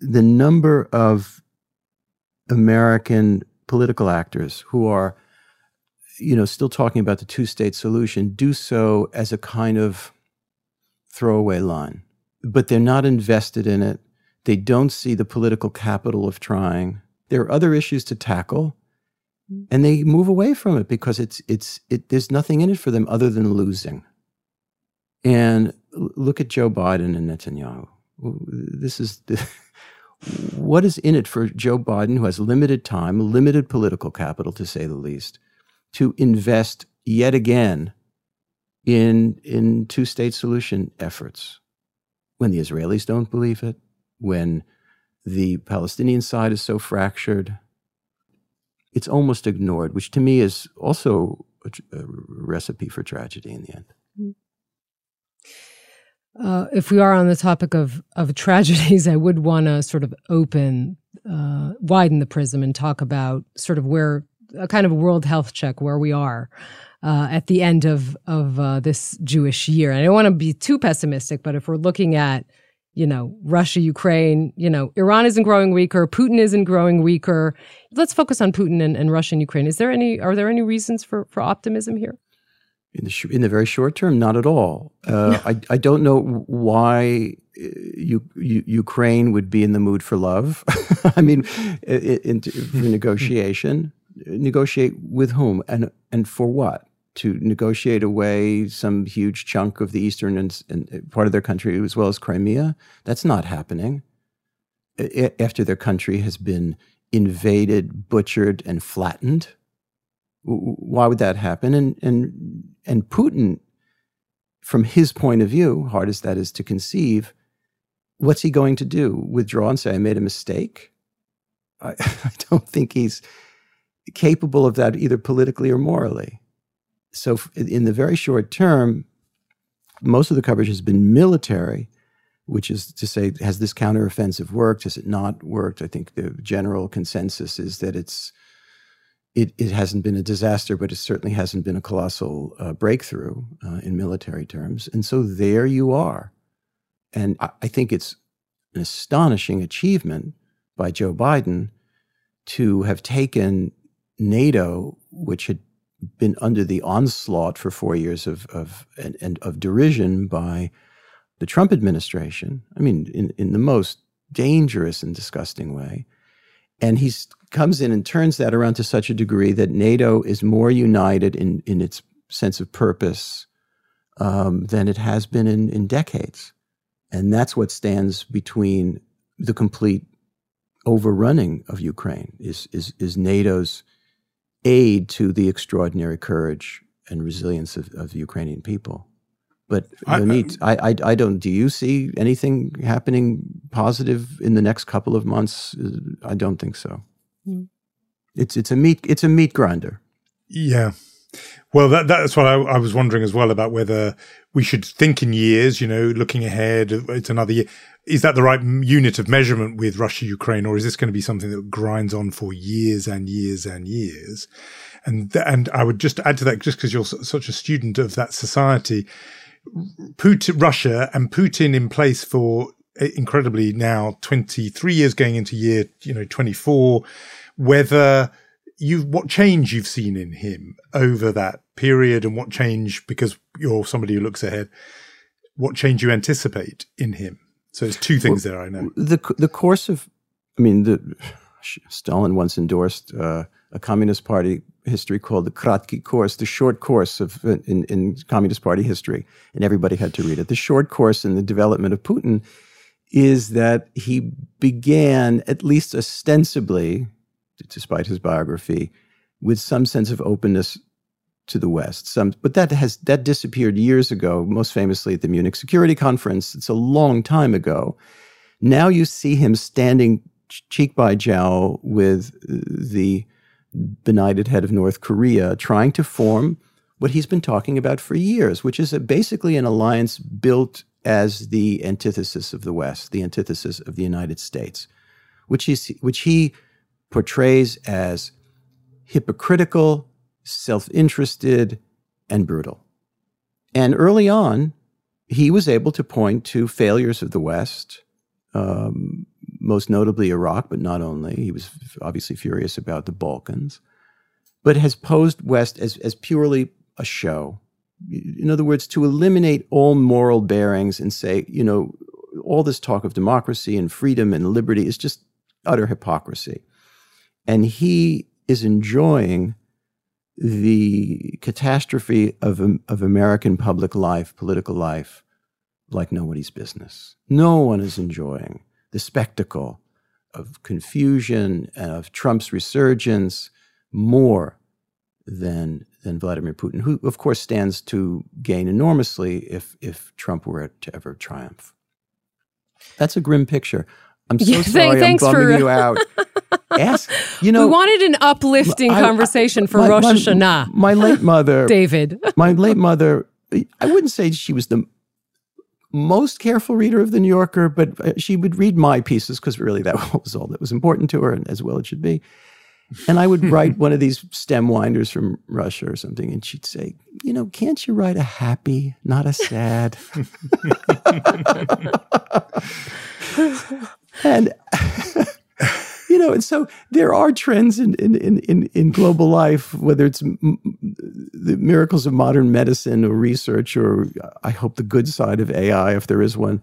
the number of American political actors who are, you know, still talking about the two state solution do so as a kind of throwaway line, but they're not invested in it. They don't see the political capital of trying. There are other issues to tackle. And they move away from it because it's it's it, there's nothing in it for them other than losing. And look at Joe Biden and Netanyahu. This is the, [laughs] what is in it for Joe Biden, who has limited time, limited political capital, to say the least, to invest yet again in in two state solution efforts when the Israelis don't believe it, when the Palestinian side is so fractured, it's almost ignored, which to me is also a, a recipe for tragedy in the end. Mm-hmm. Uh, if we are on the topic of of [laughs] tragedies, I would want to sort of open, uh, widen the prism and talk about sort of where a kind of world health check where we are uh, at the end of of uh, this Jewish year. And I don't want to be too pessimistic, but if we're looking at you know, Russia, Ukraine, you know, Iran isn't growing weaker, Putin isn't growing weaker. Let's focus on Putin and, and Russia and Ukraine. Is there any, are there any reasons for, for optimism here? In the, sh- in the very short term, not at all. Uh, I, I don't know why uh, you, you, Ukraine would be in the mood for love. [laughs] I mean, in, in, for negotiation. Negotiate with whom and and for what? To negotiate away some huge chunk of the eastern and, and, part of their country as well as Crimea. That's not happening. I, after their country has been invaded, butchered, and flattened, why would that happen? And and and Putin, from his point of view, hard as that is to conceive, what's he going to do? Withdraw and say I made a mistake? I, [laughs] I don't think he's capable of that either politically or morally so in the very short term, most of the coverage has been military, which is to say, has this counteroffensive worked? Has it not worked? I think the general consensus is that it's it, it hasn't been a disaster, but it certainly hasn't been a colossal uh, breakthrough uh, in military terms. And so there you are. And I, I think it's an astonishing achievement by Joe Biden to have taken NATO, which had been under the onslaught for four years of of and, and, of derision by the Trump administration. I mean, in, in the most dangerous and disgusting way. And he comes in and turns that around to such a degree that NATO is more united in, in its sense of purpose um, than it has been in, in decades. And that's what stands between the complete overrunning of Ukraine is, is, is NATO's aid to the extraordinary courage and resilience of, of the Ukrainian people. But I- Yonit, I, I, I don't. Do you see anything happening positive in the next couple of months? Uh, I don't think so. Hmm. It's it's a meat it's a meat grinder. Yeah. Well, that, that's what I, I was wondering as well about whether we should think in years, you know, looking ahead. It's another year. Is that the right unit of measurement with Russia, Ukraine, or is this going to be something that grinds on for years and years and years? And and I would just add to that, just because you're such a student of that society, Putin, Russia, and Putin in place for incredibly now 23 years going into year, you know, 24. Whether you what change you've seen in him over that period and what change because you're somebody who looks ahead what change you anticipate in him so there's two things there i know The the course of, I mean, the Stalin once endorsed uh, a Communist Party history called the Kratky course, the short course of in, in Communist Party history, and everybody had to read it. The short course in the development of Putin is that he began, at least ostensibly, despite his biography, with some sense of openness to the West. Some, but that has that disappeared years ago. Most famously at the Munich Security Conference. It's a long time ago. Now you see him standing cheek by jowl with the benighted head of North Korea, trying to form what he's been talking about for years, which is a, basically an alliance built as the antithesis of the West, the antithesis of the United States, which he which he portrays as hypocritical, self-interested, and brutal. And early on, he was able to point to failures of the West, um, most notably Iraq, but not only. He was obviously furious about the Balkans, but has posed West as, as purely a show. In other words, to eliminate all moral bearings and say, you know, all this talk of democracy and freedom and liberty is just utter hypocrisy. And he is enjoying the catastrophe of, um, of American public life, political life, like nobody's business. No one is enjoying the spectacle of confusion and of Trump's resurgence more than than Vladimir Putin, who of course stands to gain enormously if if Trump were to ever triumph. That's a grim picture. I'm so Yeah, sorry I'm thanks bumming for- you [laughs] out. Ask, you know, we wanted an uplifting I- conversation for my- Rosh my- Hashanah, My late mother, [laughs] David. [laughs] my late mother, I wouldn't say she was the most careful reader of the New Yorker, but uh, she would read my pieces because really that was all that was important to her, and as well it should be. And I would write one of these stem winders from Russia or something, and she'd say, "You know, can't you write a happy, not a sad?" And [laughs] you know, and so there are trends in in in in, global life, whether it's m- the miracles of modern medicine or research, or I hope the good side of AI, if there is one.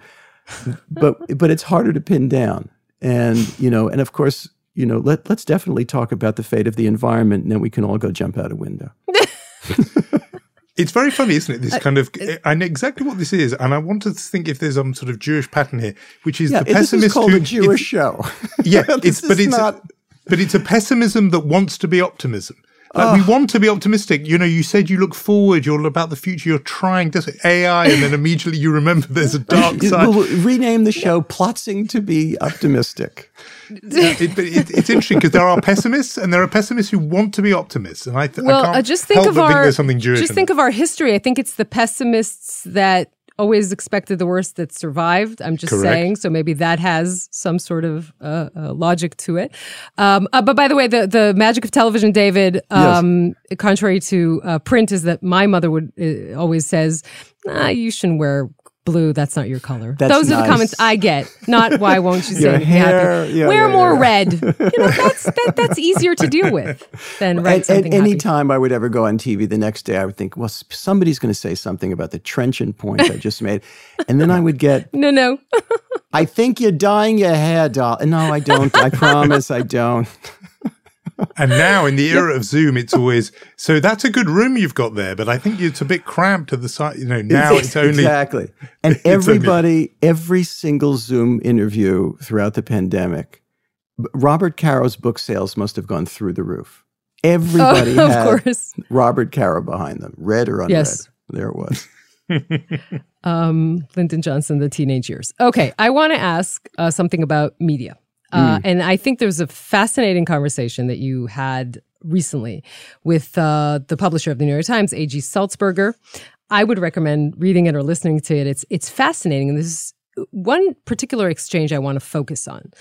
But but it's harder to pin down, and you know, and of course, you know, let let's definitely talk about the fate of the environment, and then we can all go jump out a window. [laughs] it's very funny isn't it this uh, kind of i know exactly what this is and i want to think if there's some sort of jewish pattern here which is Yeah, the this is pessimist called who a Jewish [laughs] show. yeah [laughs] it's but it's not- but it's a pessimism that wants to be optimism like we want to be optimistic you know you said you look forward you're about the future you're trying to ai and then immediately you remember there's a dark [laughs] side We'll rename the show "Plotsing to be Optimistic." [laughs] Yeah, it, but it, it's interesting because there are pessimists and there are pessimists who want to be optimists, and I, th- well, I can't uh, just think help of but think our there's something Jewish. just think it. of our history. I think it's the pessimists that always expected the worst that survived. I'm just Correct. saying. So maybe that has some sort of uh, uh, logic to it. Um, uh, but by the way, the the magic of television, David, um, contrary to uh, print, is that my mother would uh, always says, nah, "You shouldn't wear." Blue, that's not your color. That's Those are the comments I get. Not why [laughs] won't you say hair, happy? yeah, Wear yeah, more yeah. red. You know, [laughs] that's that, that's easier to deal with than write At, at any happy. time I would ever go on TV, the next day I would think, well, somebody's going to say something about the trenchant point I just made, and then I would get, [laughs] No, no. I think you're dyeing your hair, doll. No, I don't. I promise, I don't. And now in the era of Zoom, it's always so that's a good room you've got there, but I think it's a bit cramped at the side. You know, now it's only exactly. And [laughs] everybody, only, every single Zoom interview throughout the pandemic, Robert Caro's book sales must have gone through the roof. Everybody oh, [laughs] had course. Robert Caro behind them, red or unread. Yes. There it was. [laughs] um, Lyndon Johnson, the teenage years. Okay, I want to ask uh, something about media. Uh, mm. And I think there's a fascinating conversation that you had recently with uh, the publisher of the New York Times, A.G. Sulzberger. I would recommend reading it or listening to it. It's it's fascinating, and this is one particular exchange I want to focus on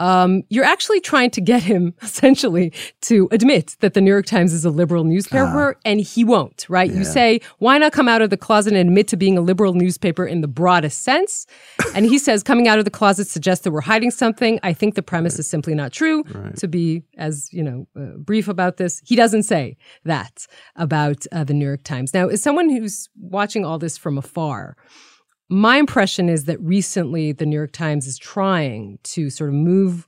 um, you're actually trying to get him [laughs] essentially to admit that the New York Times is a liberal newspaper, uh, and he won't, right? Yeah. You say, why not come out of the closet and admit to being a liberal newspaper in the broadest sense? [laughs] and he says, coming out of the closet suggests that we're hiding something. I think the premise right. is simply not true. Right. To be as, you know, uh, brief about this, he doesn't say that about uh, the New York Times. Now, as someone who's watching all this from afar, my impression is that recently the New York Times is trying to sort of move,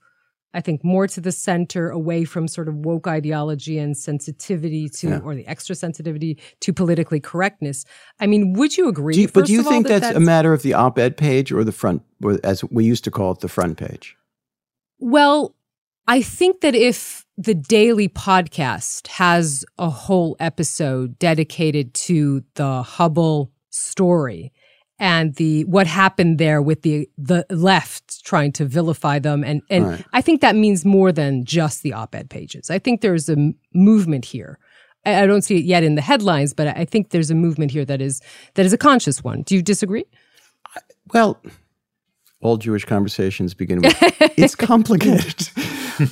I think, more to the center, away from sort of woke ideology and sensitivity to, yeah. or the extra sensitivity to politically correctness. I mean, would you agree? Do you, but do you think all, that that's, that's, a matter of the op ed page or the front, or as we used to call it, the front page? Well, I think that if the daily podcast has a whole episode dedicated to the Hubble story, and the what happened there with the the left trying to vilify them and and right. I think that means more than just the op-ed pages. I think there's a movement here. I don't see it yet in the headlines, but I think there's a movement here that is that is a conscious one. Do you disagree? Well, all Jewish conversations begin with it's [laughs] complicated.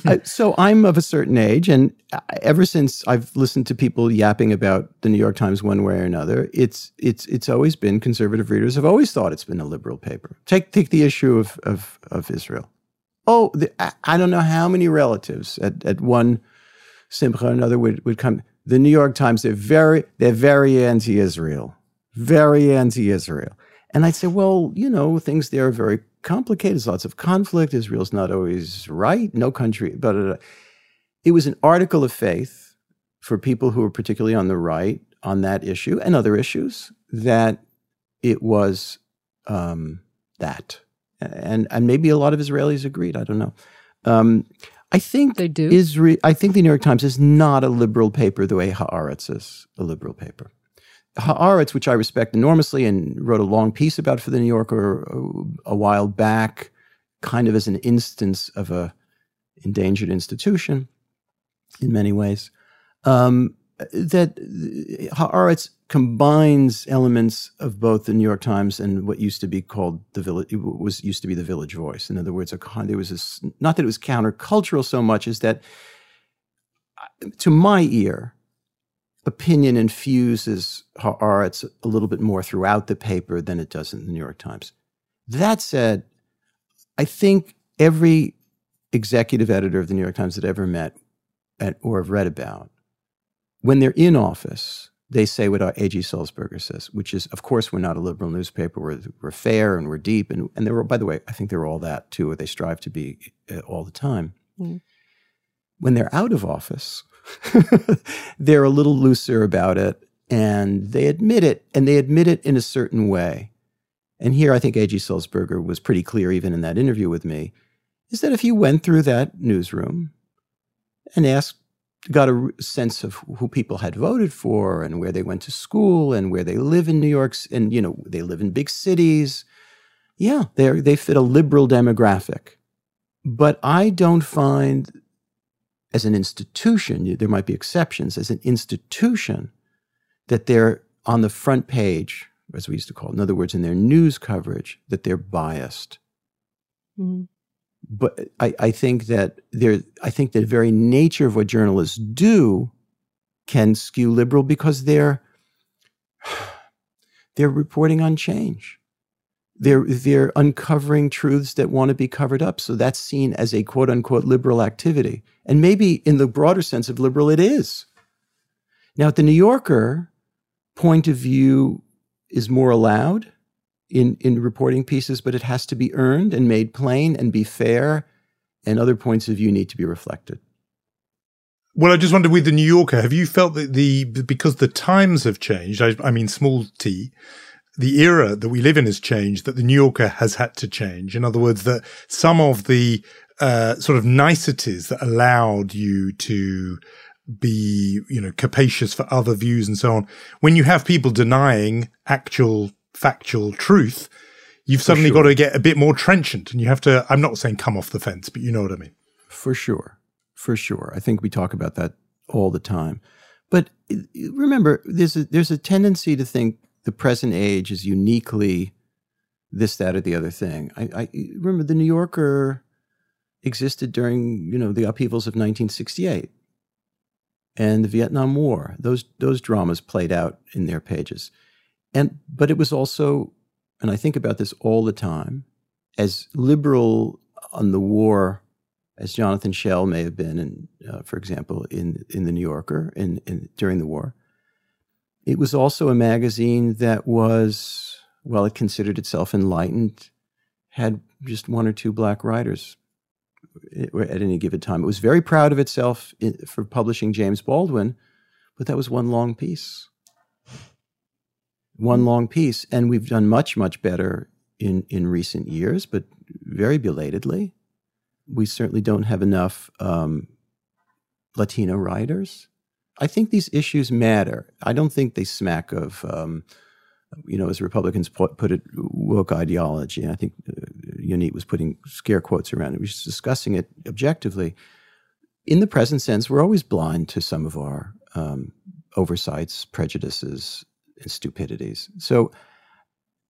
Uh, so I'm of a certain age, and ever since I've listened to people yapping about the New York Times one way or another, it's it's it's always been conservative readers have always thought it's been a liberal paper. Take take the issue of of, of Israel. Oh, the, I, I don't know how many relatives at, at one simcha or another would, would come. The New York Times, they're very they're very anti-Israel, very anti-Israel. And I'd say, well, you know, things there are very complicated. There's lots of conflict. Israel's not always right. No country, but it was an article of faith for people who were particularly on the right on that issue and other issues that it was um, that. And, and maybe a lot of Israelis agreed. I don't know. Um, I think they do. Israel. I think the New York Times is not a liberal paper the way Haaretz is a liberal paper. Haaretz, which I respect enormously and wrote a long piece about for the New Yorker a, a while back, kind of as an instance of a endangered institution in many ways. Um, that Haaretz combines elements of both the New York Times and what used to be called the village was used to be the Village Voice. In other words, a, there was this not that it was countercultural so much as that, uh, to my ear, opinion infuses Haaretz a little bit more throughout the paper than it does in the New York Times. That said, I think every executive editor of the New York Times that I've ever met at, or have read about, when they're in office, they say what A.G. Sulzberger says, which is, of course, we're not a liberal newspaper. We're, we're fair and we're deep. And, and they're, by the way, I think they're all that too, or they strive to be uh, all the time. Mm. When they're out of office, [laughs] they're a little looser about it and they admit it and they admit it in a certain way. And here I think A.G. Sulzberger was pretty clear, even in that interview with me, is that if you went through that newsroom and asked, got a sense of who people had voted for and where they went to school and where they live in New York, and you know, they live in big cities. Yeah, they they fit a liberal demographic. But I don't find as an institution, there might be exceptions, as an institution, that they're on the front page, as we used to call it, in other words, in their news coverage, that they're biased. Mm-hmm. But I, I think that there, I think the very nature of what journalists do can skew liberal because they're [sighs] they're reporting on change. They're, they're uncovering truths that want to be covered up. So that's seen as a quote unquote liberal activity. And maybe in the broader sense of liberal, it is. Now, at the New Yorker, point of view is more allowed in, in reporting pieces, but it has to be earned and made plain and be fair, and other points of view need to be reflected. Well, I just wondered with the New Yorker, have you felt that the because the times have changed? I, I mean, small t, the era that we live in has changed. That the New Yorker has had to change. In other words, that some of the uh, sort of niceties that allowed you to be, you know, capacious for other views and so on. When you have people denying actual factual truth, you've suddenly sure. got to get a bit more trenchant and you have to, I'm not saying come off the fence, but you know what I mean. For sure. For sure. I think we talk about that all the time. But remember, there's a, there's a tendency to think the present age is uniquely this, that, or the other thing. I, I remember the New Yorker existed during, you know, the upheavals of 1968 and the Vietnam War. Those those dramas played out in their pages. And but it was also, and I think about this all the time, as liberal on the war as Jonathan Schell may have been, in, uh, for example, in in the New Yorker in, in during the war. It was also a magazine that was, well, it considered itself enlightened, had just one or two black writers at any given time. It was very proud of itself for publishing James Baldwin, but that was one long piece. One long piece. And we've done much, much better in, in recent years, but very belatedly. We certainly don't have enough um, Latino writers. I think these issues matter. I don't think they smack of um, you know, as Republicans put, put it, woke ideology. And I think uh, Yonit was putting scare quotes around it. We was discussing it objectively. In the present sense, we're always blind to some of our um, oversights, prejudices, and stupidities. So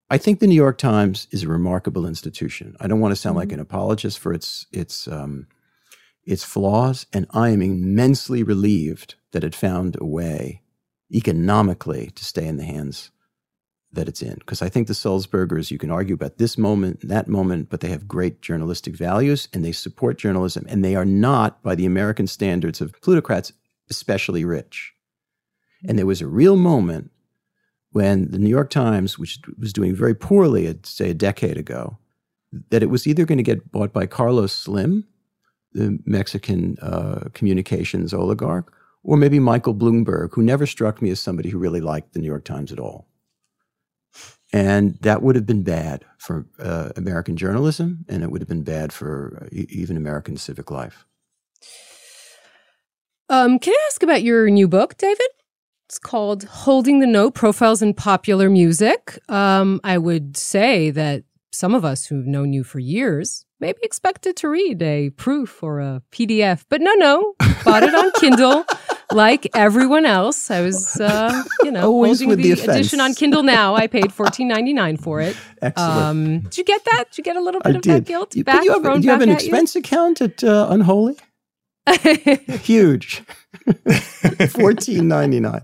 I think the New York Times is a remarkable institution. I don't want to sound mm-hmm. like an apologist for its its um, its flaws, and I am immensely relieved that it found a way economically to stay in the hands that it's in. Because I think the Sulzbergers, you can argue about this moment, that moment, but they have great journalistic values and they support journalism. And they are not, by the American standards of plutocrats, especially rich. And there was a real moment when the New York Times, which was doing very poorly, say a decade ago, that it was either going to get bought by Carlos Slim, the Mexican uh, communications oligarch, or maybe Michael Bloomberg, who never struck me as somebody who really liked the New York Times at all. And that would have been bad for uh, American journalism, and it would have been bad for uh, even American civic life. Um, can I ask about your new book, David? It's called Holding the Note Profiles in Popular Music. Um, I would say that some of us who've known you for years maybe expected to read a proof or a PDF, but no, no, bought it on [laughs] Kindle like everyone else. I was, uh, you know, [laughs] Always holding the, the edition on Kindle [laughs] now. I paid fourteen ninety nine for it. Excellent. Um, did you get that? Did you get a little bit I of did. that guilt back? But you have, do you have an expense you? account at uh, Unholy? Huge. fourteen ninety nine.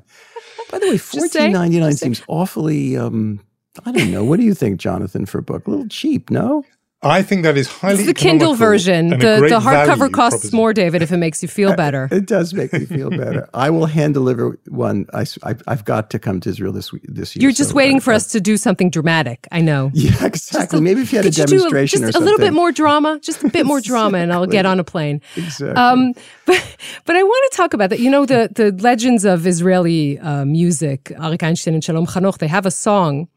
By the way, fourteen ninety nine seems awfully. Um, I don't know. What do you think, Jonathan, for a book? A little cheap, no? I think that is highly. It's the Kindle version. The the hardcover costs more, David, if it makes you feel better. it does make me feel better. [laughs] I will hand deliver one. I, I have got to come to Israel this week, this year. You're just so waiting for us to do something dramatic. I know. [laughs] Yeah, exactly. A, Maybe if you had a demonstration a, just or a little bit more drama, just a bit more [laughs] drama, and I'll get on a plane. Exactly. Um, but but I want to talk about that. You know the the legends of Israeli uh, music. Arik Einstein and Shalom Chanoch. They have a song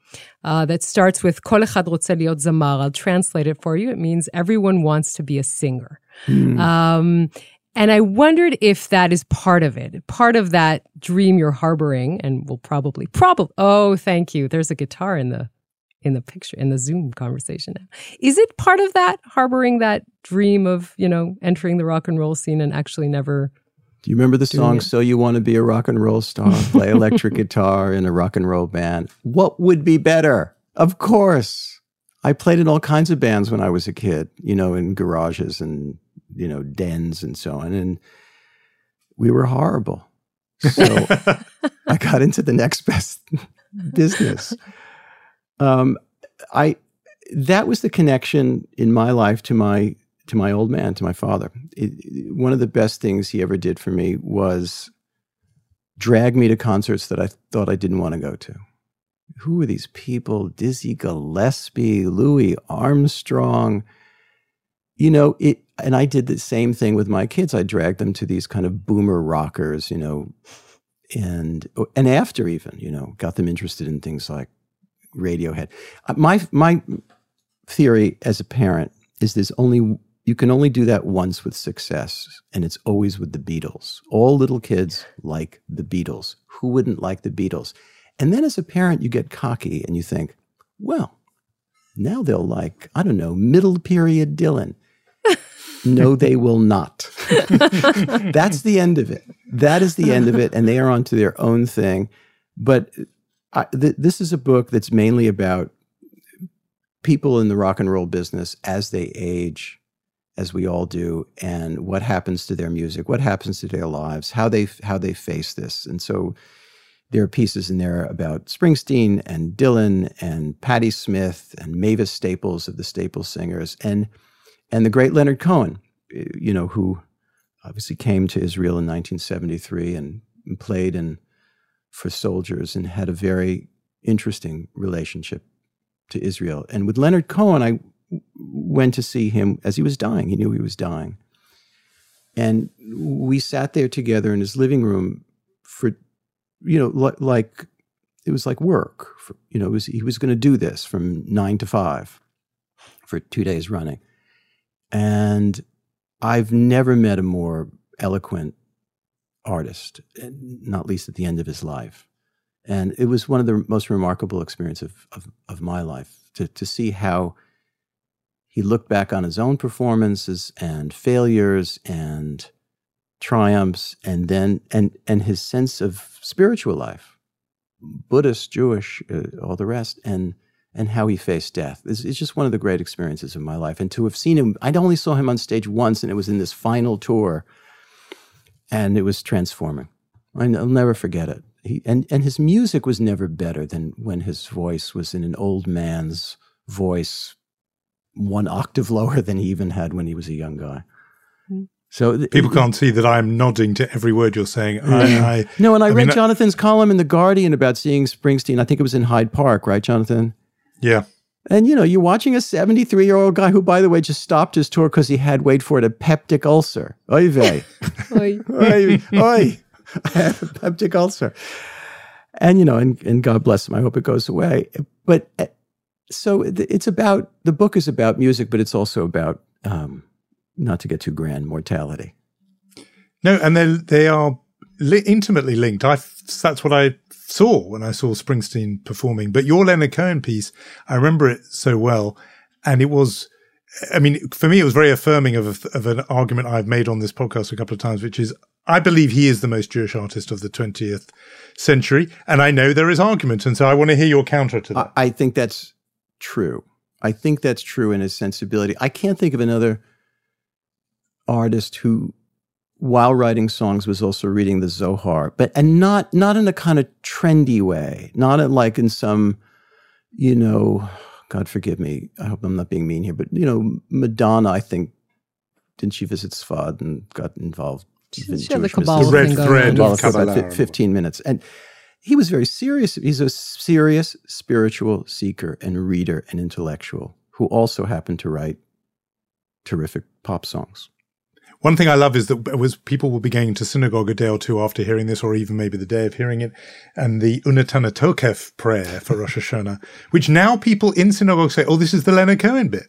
uh, that starts with Kol echad liot zamar. I'll translate it for you. It means everyone wants to be a singer. Mm. Um, and I wondered if that is part of it, part of that dream you're harboring, and will probably, probably. Oh, thank you. There's a guitar in the in the picture in the Zoom conversation. Is it part of that harboring that dream of you know entering the rock and roll scene and actually never do you remember the song "So You Want to Be a Rock and Roll Star"? [laughs] Play electric guitar in a rock and roll band. What would be better? Of course, I played in all kinds of bands when I was a kid. You know, in garages and you know dens and so on, and we were horrible. So [laughs] I got into the next best business. Um, I that was the connection in my life to my to my old man, to my father. It, one of the best things he ever did for me was drag me to concerts that I thought I didn't want to go to. Who are these people? Dizzy Gillespie, Louis Armstrong. You know, it. and I did the same thing with my kids. I dragged them to these kind of boomer rockers, you know, and and after even, you know, got them interested in things like Radiohead. Uh, my my theory as a parent is there's only you can only do that once with success, and it's always with the Beatles. All little kids like the Beatles. Who wouldn't like the Beatles? And then as a parent, you get cocky and you think, well, now they'll like, I don't know, middle period Dylan. [laughs] no, they will not. [laughs] That's the end of it. That is the end of it. And they are onto their own thing. But I, th- this is a book that's mainly about people in the rock and roll business as they age, as we all do, and what happens to their music, what happens to their lives, how they how they face this. And so there are pieces in there about Springsteen and Dylan and Patti Smith and Mavis Staples of the Staples Singers and and the great Leonard Cohen, eh, you know, who obviously came to Israel in 1973 and played in for soldiers and had a very interesting relationship to Israel. And with Leonard Cohen, I went to see him as he was dying. He knew he was dying. And we sat there together in his living room for you know, li- like it was like work. For, you know, was, he was going to do this from nine to five for two days running. And I've never met a more eloquent artist, not least at the end of his life. And it was one of the most remarkable experiences of, of, of my life to, to see how he looked back on his own performances and failures and triumphs and then and and his sense of spiritual life buddhist jewish uh, all the rest and and how he faced death. It's, it's, just one of the great experiences of my life. And to have seen him i only saw him on stage once and it was in this final tour and it was transforming. I'll never forget it. He, and and his music was never better than when his voice was in an old man's voice one octave lower than he even had when he was a young guy so th- people can't see that I'm nodding to every word you're saying. I, I, no, and I, I read mean, Jonathan's column in the Guardian about seeing Springsteen. I think it was in Hyde Park, right, Jonathan? Yeah. And you know, you're watching a 73 year old guy who, by the way, just stopped his tour because he had, wait for it, a peptic ulcer. Oy vey. [laughs] oy. oy. Oy. [laughs] I have a peptic ulcer. And, you know, and, and God bless him. I hope it goes away. But uh, so it's about, the book is about music, but it's also about um, not to get too grand, mortality. No, and they they are li- intimately linked. I that's what I saw when I saw Springsteen performing. But your Leonard Cohen piece, I remember it so well, and it was. I mean, for me, it was very affirming of a, of an argument I've made on this podcast a couple of times, which is I believe he is the most Jewish artist of the 20th century, and I know there is argument, and so I want to hear your counter to that. I think that's true. I think that's true in his sensibility. I can't think of another artist who while writing songs was also reading the Zohar, but and not not in a kind of trendy way, not in, like in some, you know, God forgive me, I hope I'm not being mean here, but you know, Madonna, I think, didn't she visit Sfad and got involved? She had the Kabbalah the red thread of Kabbalah. 15 minutes. And he was very serious. He's a serious spiritual seeker and reader and intellectual who also happened to write terrific pop songs. One thing I love is that was people will be going to synagogue a day or two after hearing this, or even maybe the day of hearing it, and the Unetana Tokef prayer for Rosh [laughs] Hashanah, which now people in synagogue say, "Oh, this is the Leonard Cohen bit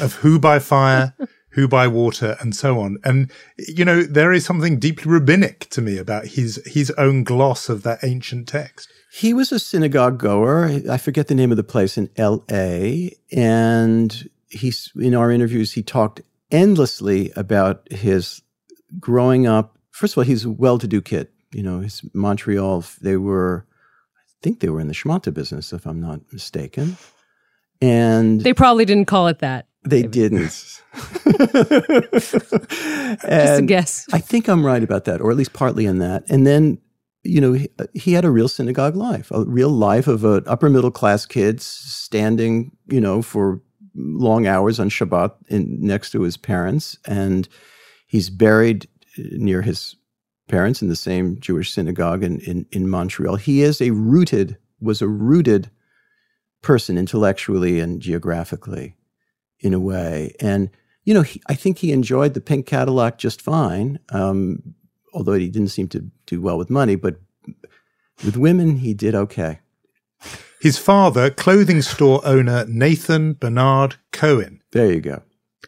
of who by fire." Who by water and so on and you know there is something deeply rabbinic to me about his his own gloss of that ancient text he was a synagogue goer i forget the name of the place in la and he's in our interviews he talked endlessly about his growing up. First of all, he's a well-to-do kid. You know, his Montreal. They were, I think they were in the schmata business, if I'm not mistaken. And they probably didn't call it that. They didn't. [laughs] [laughs] Just a guess. I think I'm right about that, or at least partly in that. And then, you know, he, he had a real synagogue life, a real life of an upper middle class kid standing, you know, for long hours on Shabbat in, next to his parents, and he's buried uh, near his parents in the same Jewish synagogue in, in, in Montreal. He is a rooted, was a rooted person intellectually and geographically in a way. And you know, he, I think he enjoyed the pink Cadillac just fine, um, although he didn't seem to do well with money. But with women, he did okay. His father, clothing store owner Nathan Bernard Cohen. There you go.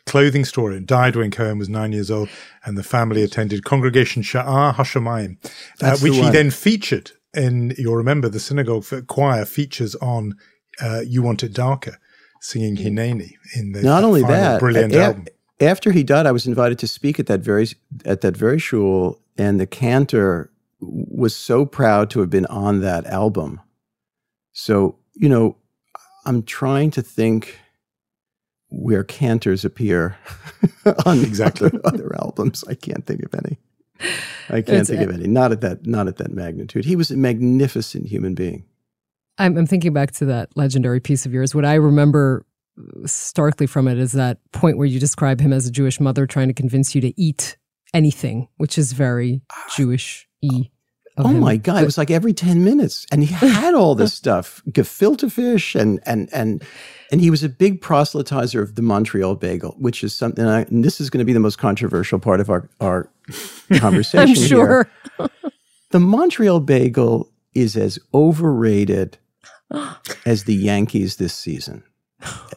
Clothing store owner died when Cohen was nine years old, and the family attended Congregation Sha'ar Hashemayim, uh, which the he then featured in. You'll remember the synagogue choir features on uh, "You Want It Darker," singing mm. Hineni in the Not only final that, brilliant a- album. after he died, I was invited to speak at that very at that very shul, and the cantor was so proud to have been on that album. So you know, I'm trying to think where cantors appear [laughs] on Exactly. other, other albums. I can't think of any. I can't It's- think of any. Not at that. Not at that magnitude. He was a magnificent human being. I'm, I'm thinking back to that legendary piece of yours. What I remember starkly from it is that point where you describe him as a Jewish mother trying to convince you to eat anything, which is very ah. Jewish y. Oh my god! It was like every ten minutes, and he [laughs] had all this stuff, gefilte fish, and and and and he was a big proselytizer of the Montreal bagel, which is something. I, and this is going to be the most controversial part of our our [laughs] conversation. I'm sure. the Montreal bagel is as overrated [gasps] as the Yankees this season.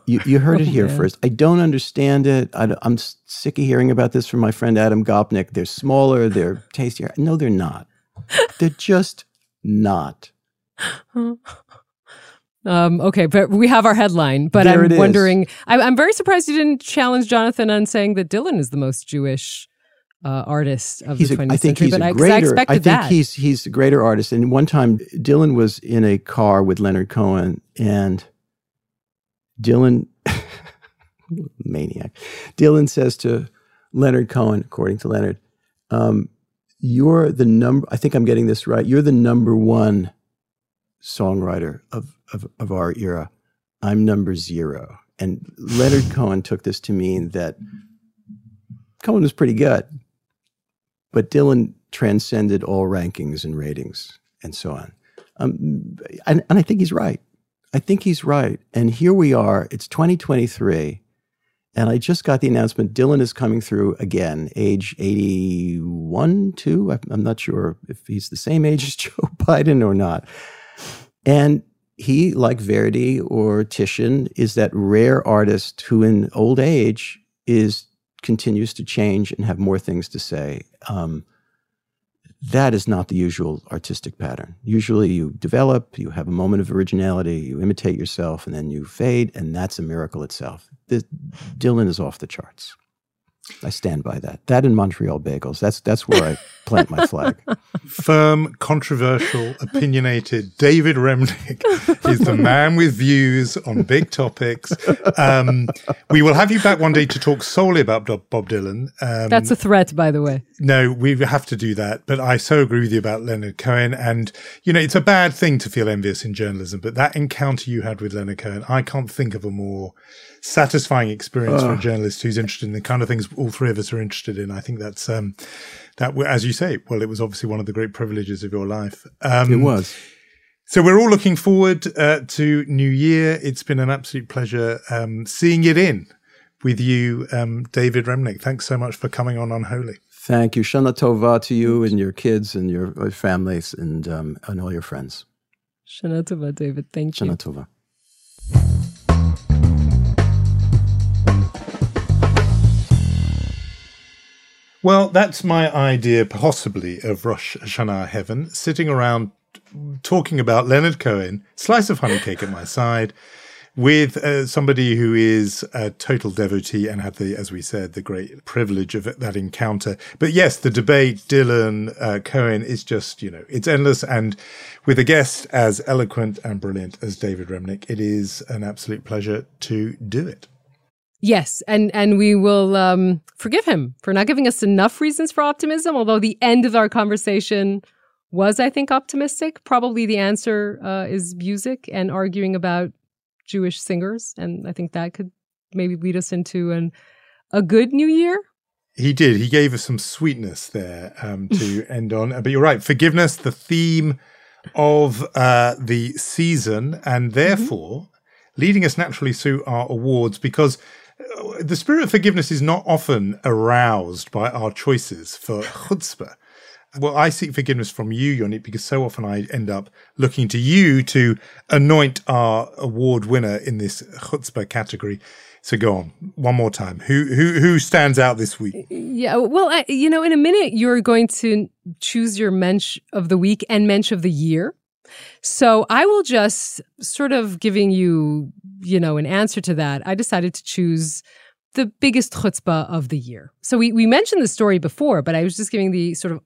You, you heard it here Oh, first. I don't understand it. I, am sick of hearing about this from my friend Adam Gopnik. They're smaller, they're [laughs] tastier. No, they're not. They're just not. [laughs] Um, okay, but we have our headline. But There I'm wondering. I'm, I'm very surprised you didn't challenge Jonathan on saying that Dylan is the most Jewish uh, artist of He's the a, 20th I think century. he's but a greater. I expected that I think that. he's he's a greater artist. And one time, Dylan was in a car with Leonard Cohen, and Dylan, [laughs] maniac, Dylan says to Leonard Cohen, according to Leonard, um, "You're the number. I think I'm getting this right. You're the number one songwriter of of, of our era. I'm number zero. And Leonard Cohen took this to mean that Cohen was pretty good but Dylan transcended all rankings and ratings and so on. Um, and, and I think he's right. I think he's right. And here we are. It's 2023. And I just got the announcement Dylan is coming through again, age 81, two. I'm- I'm not sure if he's the same age as [laughs] Joe Biden or not. And he, like Verdi or Titian, is that rare artist who, in old age, is continues to change and have more things to say. Um, that is not the usual artistic pattern. Usually, you develop, you have a moment of originality, you imitate yourself, and then you fade, and that's a miracle itself. This, Dylan is off the charts. I stand by that. That and Montreal bagels. That's that's where I [laughs] plant my flag. Firm, controversial, opinionated David Remnick is the man with views on big topics. Um, we will have you back one day to talk solely about Bob Bob Dylan. Um, That's a threat, by the way. no, we have to do that. But I so agree with you about Leonard Cohen. And, you know, it's a bad thing to feel envious in journalism, but that encounter you had with Leonard Cohen, I can't think of a more satisfying experience for a journalist who's interested in the kind of things all three of us are interested in. I think that's, um, that, as you say, well, it was obviously one of the great privileges of your life. Um, It was. so we're all looking forward uh, to New Year. It's been an absolute pleasure um, seeing it in with you, um, David Remnick. Thanks so much for coming on Unholy. Thank you. Shana Tova to you and your kids and your uh, families and um, and all your friends. Shana Tova, David. Thank you. Shana Tova. Well, that's my idea, possibly, of Rosh Hashanah heaven, sitting around talking about Leonard Cohen, slice of honey cake at my side, with uh, somebody who is a total devotee and had the, as we said, the great privilege of that encounter. But yes, the debate, Dylan uh, Cohen, is just, you know, it's endless. And with a guest as eloquent and brilliant as David Remnick, it is an absolute pleasure to do it. Yes, and and we will um, forgive him for not giving us enough reasons for optimism. Although the end of our conversation was, I think, optimistic. Probably the answer uh, is music and arguing about Jewish singers, and I think that could maybe lead us into an a good New Year. He did. He gave us some sweetness there um, to [laughs] end on. But you're right. Forgiveness, the theme of uh, the season, and therefore leading us naturally to our awards because the spirit of forgiveness is not often aroused by our choices for [sighs] chutzpah. Well, I seek forgiveness from you, Yonit, because so often I end up looking to you to anoint our award winner in this chutzpah category. So go on one more time. Who who who stands out this week? Yeah, well, I, you know, in a minute you're going to choose your mensch of the week and mensch of the year. So I will just sort of giving you, you know, in answer to that. I decided to choose the biggest chutzpah of the year. So we we mentioned the story before, but I was just giving the sort of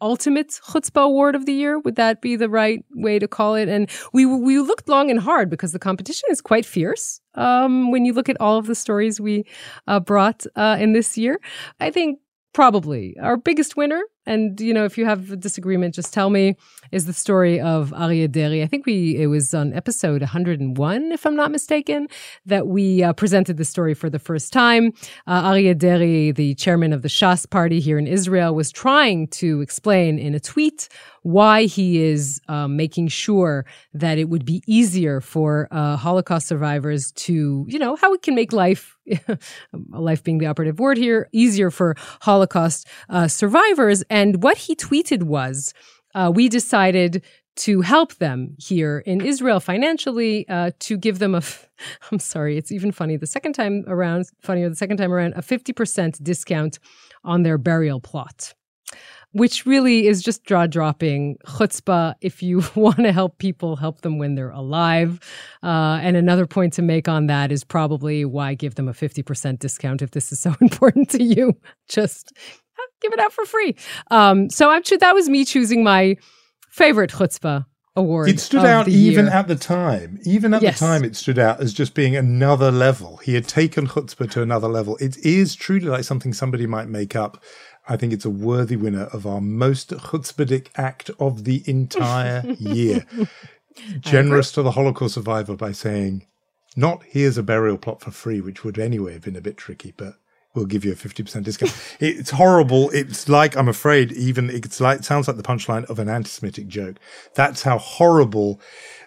ultimate chutzpah award of the year. Would that be the right way to call it? And we we looked long and hard because the competition is quite fierce. Um, when you look at all of the stories we uh, brought uh, in this year, I think probably our biggest winner and you know, if you have a disagreement, just tell me. Is the story of Aryeh Deri? I think we it was on episode 101, if I'm not mistaken, that we uh, presented the story for the first time. Uh, Aryeh Deri, the chairman of the Shas party here in Israel, was trying to explain in a tweet why he is um, making sure that it would be easier for uh, Holocaust survivors to, you know, how it can make life, [laughs] life being the operative word here, easier for Holocaust uh, survivors. And what he tweeted was, uh, we decided to help them here in Israel financially, uh, to give them a, f- [laughs] I'm sorry, it's even funny. The second time around, funnier the second time around, a 50% discount on their burial plot which really is just jaw dropping chutzpah. If you [laughs] want to help people, help them when they're alive. Uh, and another point to make on that is probably why give them a 50% discount if this is so [laughs] important to you. Just give it out for free. Um, so I'm that was me choosing my favorite chutzpah award. It stood out even year. at the time. Even at yes. the time, it stood out as just being another level. He had taken chutzpah to another level. It is truly like something somebody might make up I think it's a worthy winner of our most chutzpahdik act of the entire [laughs] year. Generous to the Holocaust survivor by saying, not here's a burial plot for free, which would anyway have been a bit tricky, but we'll give you a 50% discount. [laughs] it's horrible. It's like, I'm afraid, even it's like, it sounds like the punchline of an anti Semitic joke. That's how horrible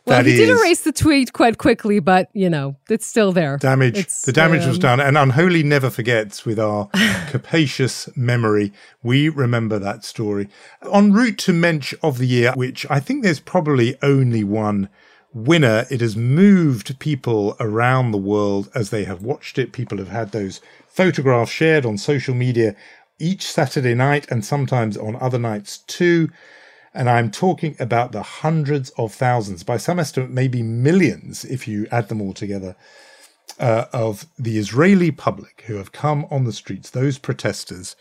well, that he did erase the tweet quite quickly, but you know it's still there. Damage. It's, the damage um, was done, and Unholy never forgets. With our [laughs] capacious memory, we remember that story. En route to Mensch of the Year, which I think there's probably only one winner. It has moved people around the world as they have watched it. People have had those photographs shared on social media each Saturday night, and sometimes on other nights too. And I'm talking about the hundreds of thousands, by some estimate, maybe millions, if you add them all together, uh, of the Israeli public who have come on the streets, those protesters,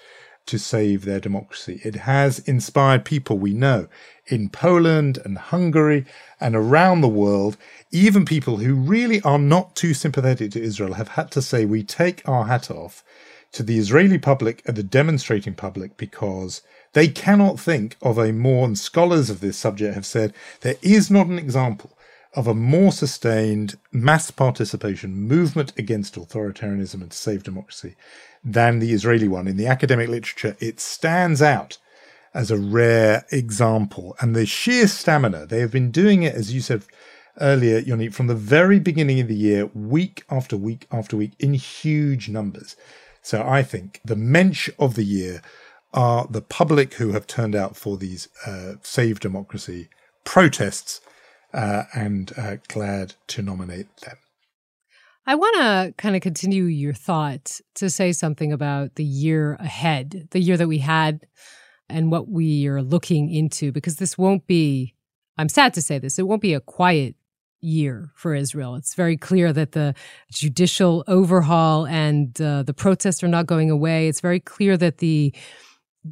to save their democracy. It has inspired people we know in Poland and Hungary and around the world. Even people who really are not too sympathetic to Israel have had to say, we take our hat off to the Israeli public and the demonstrating public because they cannot think of a more, and scholars of this subject have said, there is not an example of a more sustained mass participation movement against authoritarianism and to save democracy than the Israeli one. In the academic literature, it stands out as a rare example. And the sheer stamina, they have been doing it, as you said earlier, Yoni, from the very beginning of the year, week after week after week, in huge numbers. So I think the mensch of the year are the public who have turned out for these uh, Save Democracy protests uh, and uh, glad to nominate them. I want to kind of continue your thought to say something about the year ahead, the year that we had, and what we are looking into, because this won't be, I'm sad to say this, it won't be a quiet year for Israel. It's very clear that the judicial overhaul and uh, the protests are not going away. It's very clear that the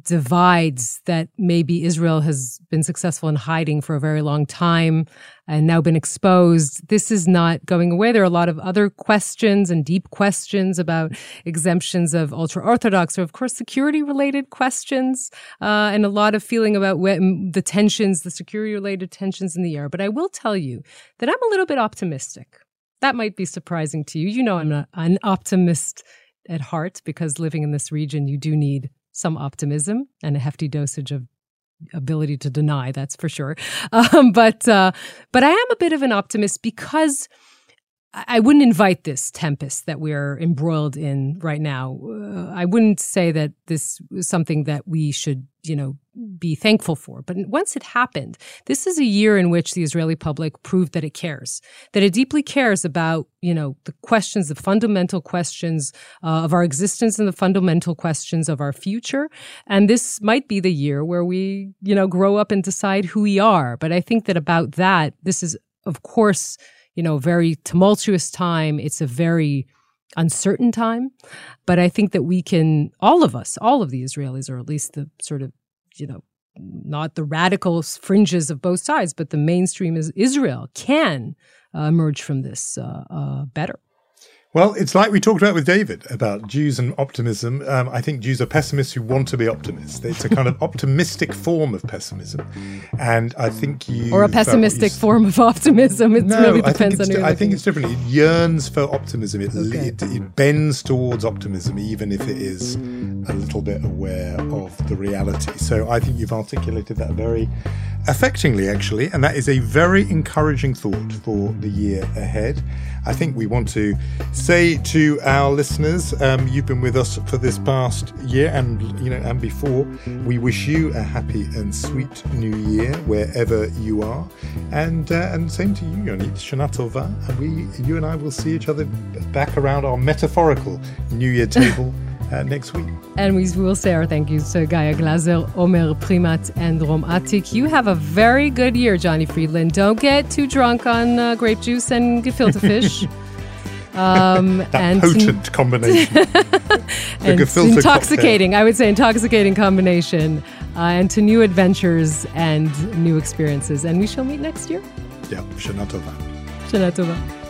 divides that maybe Israel has been successful in hiding for a very long time and now been exposed. This is not going away. There are a lot of other questions and deep questions about exemptions of ultra Orthodox, or of course, security related questions, uh, and a lot of feeling about the tensions, the security related tensions in the air. But I will tell you that I'm a little bit optimistic. That might be surprising to you. You know, I'm not an optimist at heart because living in this region, you do need some optimism and a hefty dosage of ability to deny that's for sure. [laughs] Um, but uh, but i am a bit of an optimist because I wouldn't invite this tempest that we're embroiled in right now. Uh, I wouldn't say that this is something that we should, you know, be thankful for. But once it happened, this is a year in which the Israeli public proved that it cares, that it deeply cares about, you know, the questions, the fundamental questions uh, of our existence and the fundamental questions of our future. And this might be the year where we, you know, grow up and decide who we are. But I think that about that, this is, of course, you know, very tumultuous time. It's a very uncertain time. But I think that we can, all of us, all of the Israelis, or at least the sort of, you know, not the radical fringes of both sides, but the mainstream is Israel can uh, emerge from this uh, uh, better. Well, it's like we talked about with David about Jews and optimism. Um, I think Jews are pessimists who want to be optimists. It's a kind of optimistic form of pessimism, and I think you or a pessimistic form of optimism. It no, really depends I think, on I think it's different. It yearns for optimism. It, okay. it, it bends towards optimism, even if it is a little bit aware of the reality. So I think you've articulated that very affectingly, actually, and that is a very encouraging thought for the year ahead. I think we want to say to our listeners, um, you've been with us for this past year and you know and before. We wish you a happy and sweet new year wherever you are, and uh, and same to you, Yonit Shana Tova. And we, you and I, will see each other back around our metaphorical New Year table. [laughs] Uh, next week. And we will say our thank yous to Gaia Glazer, Omer Primat, and Rom Atik. You have a very good year, Johnny Freedland. Don't get too drunk on uh, grape juice and gefilte [laughs] fish. Um, [laughs] that and potent combination. [laughs] and intoxicating, cocktail. I would say intoxicating combination. Uh, and to new adventures and new experiences. And we shall meet next year. Yeah, Shana Tova. Shana Tova.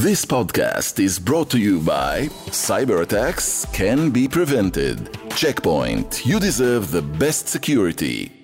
This podcast is brought to you by Cyber attacks can be prevented. Check Point, you deserve the best security.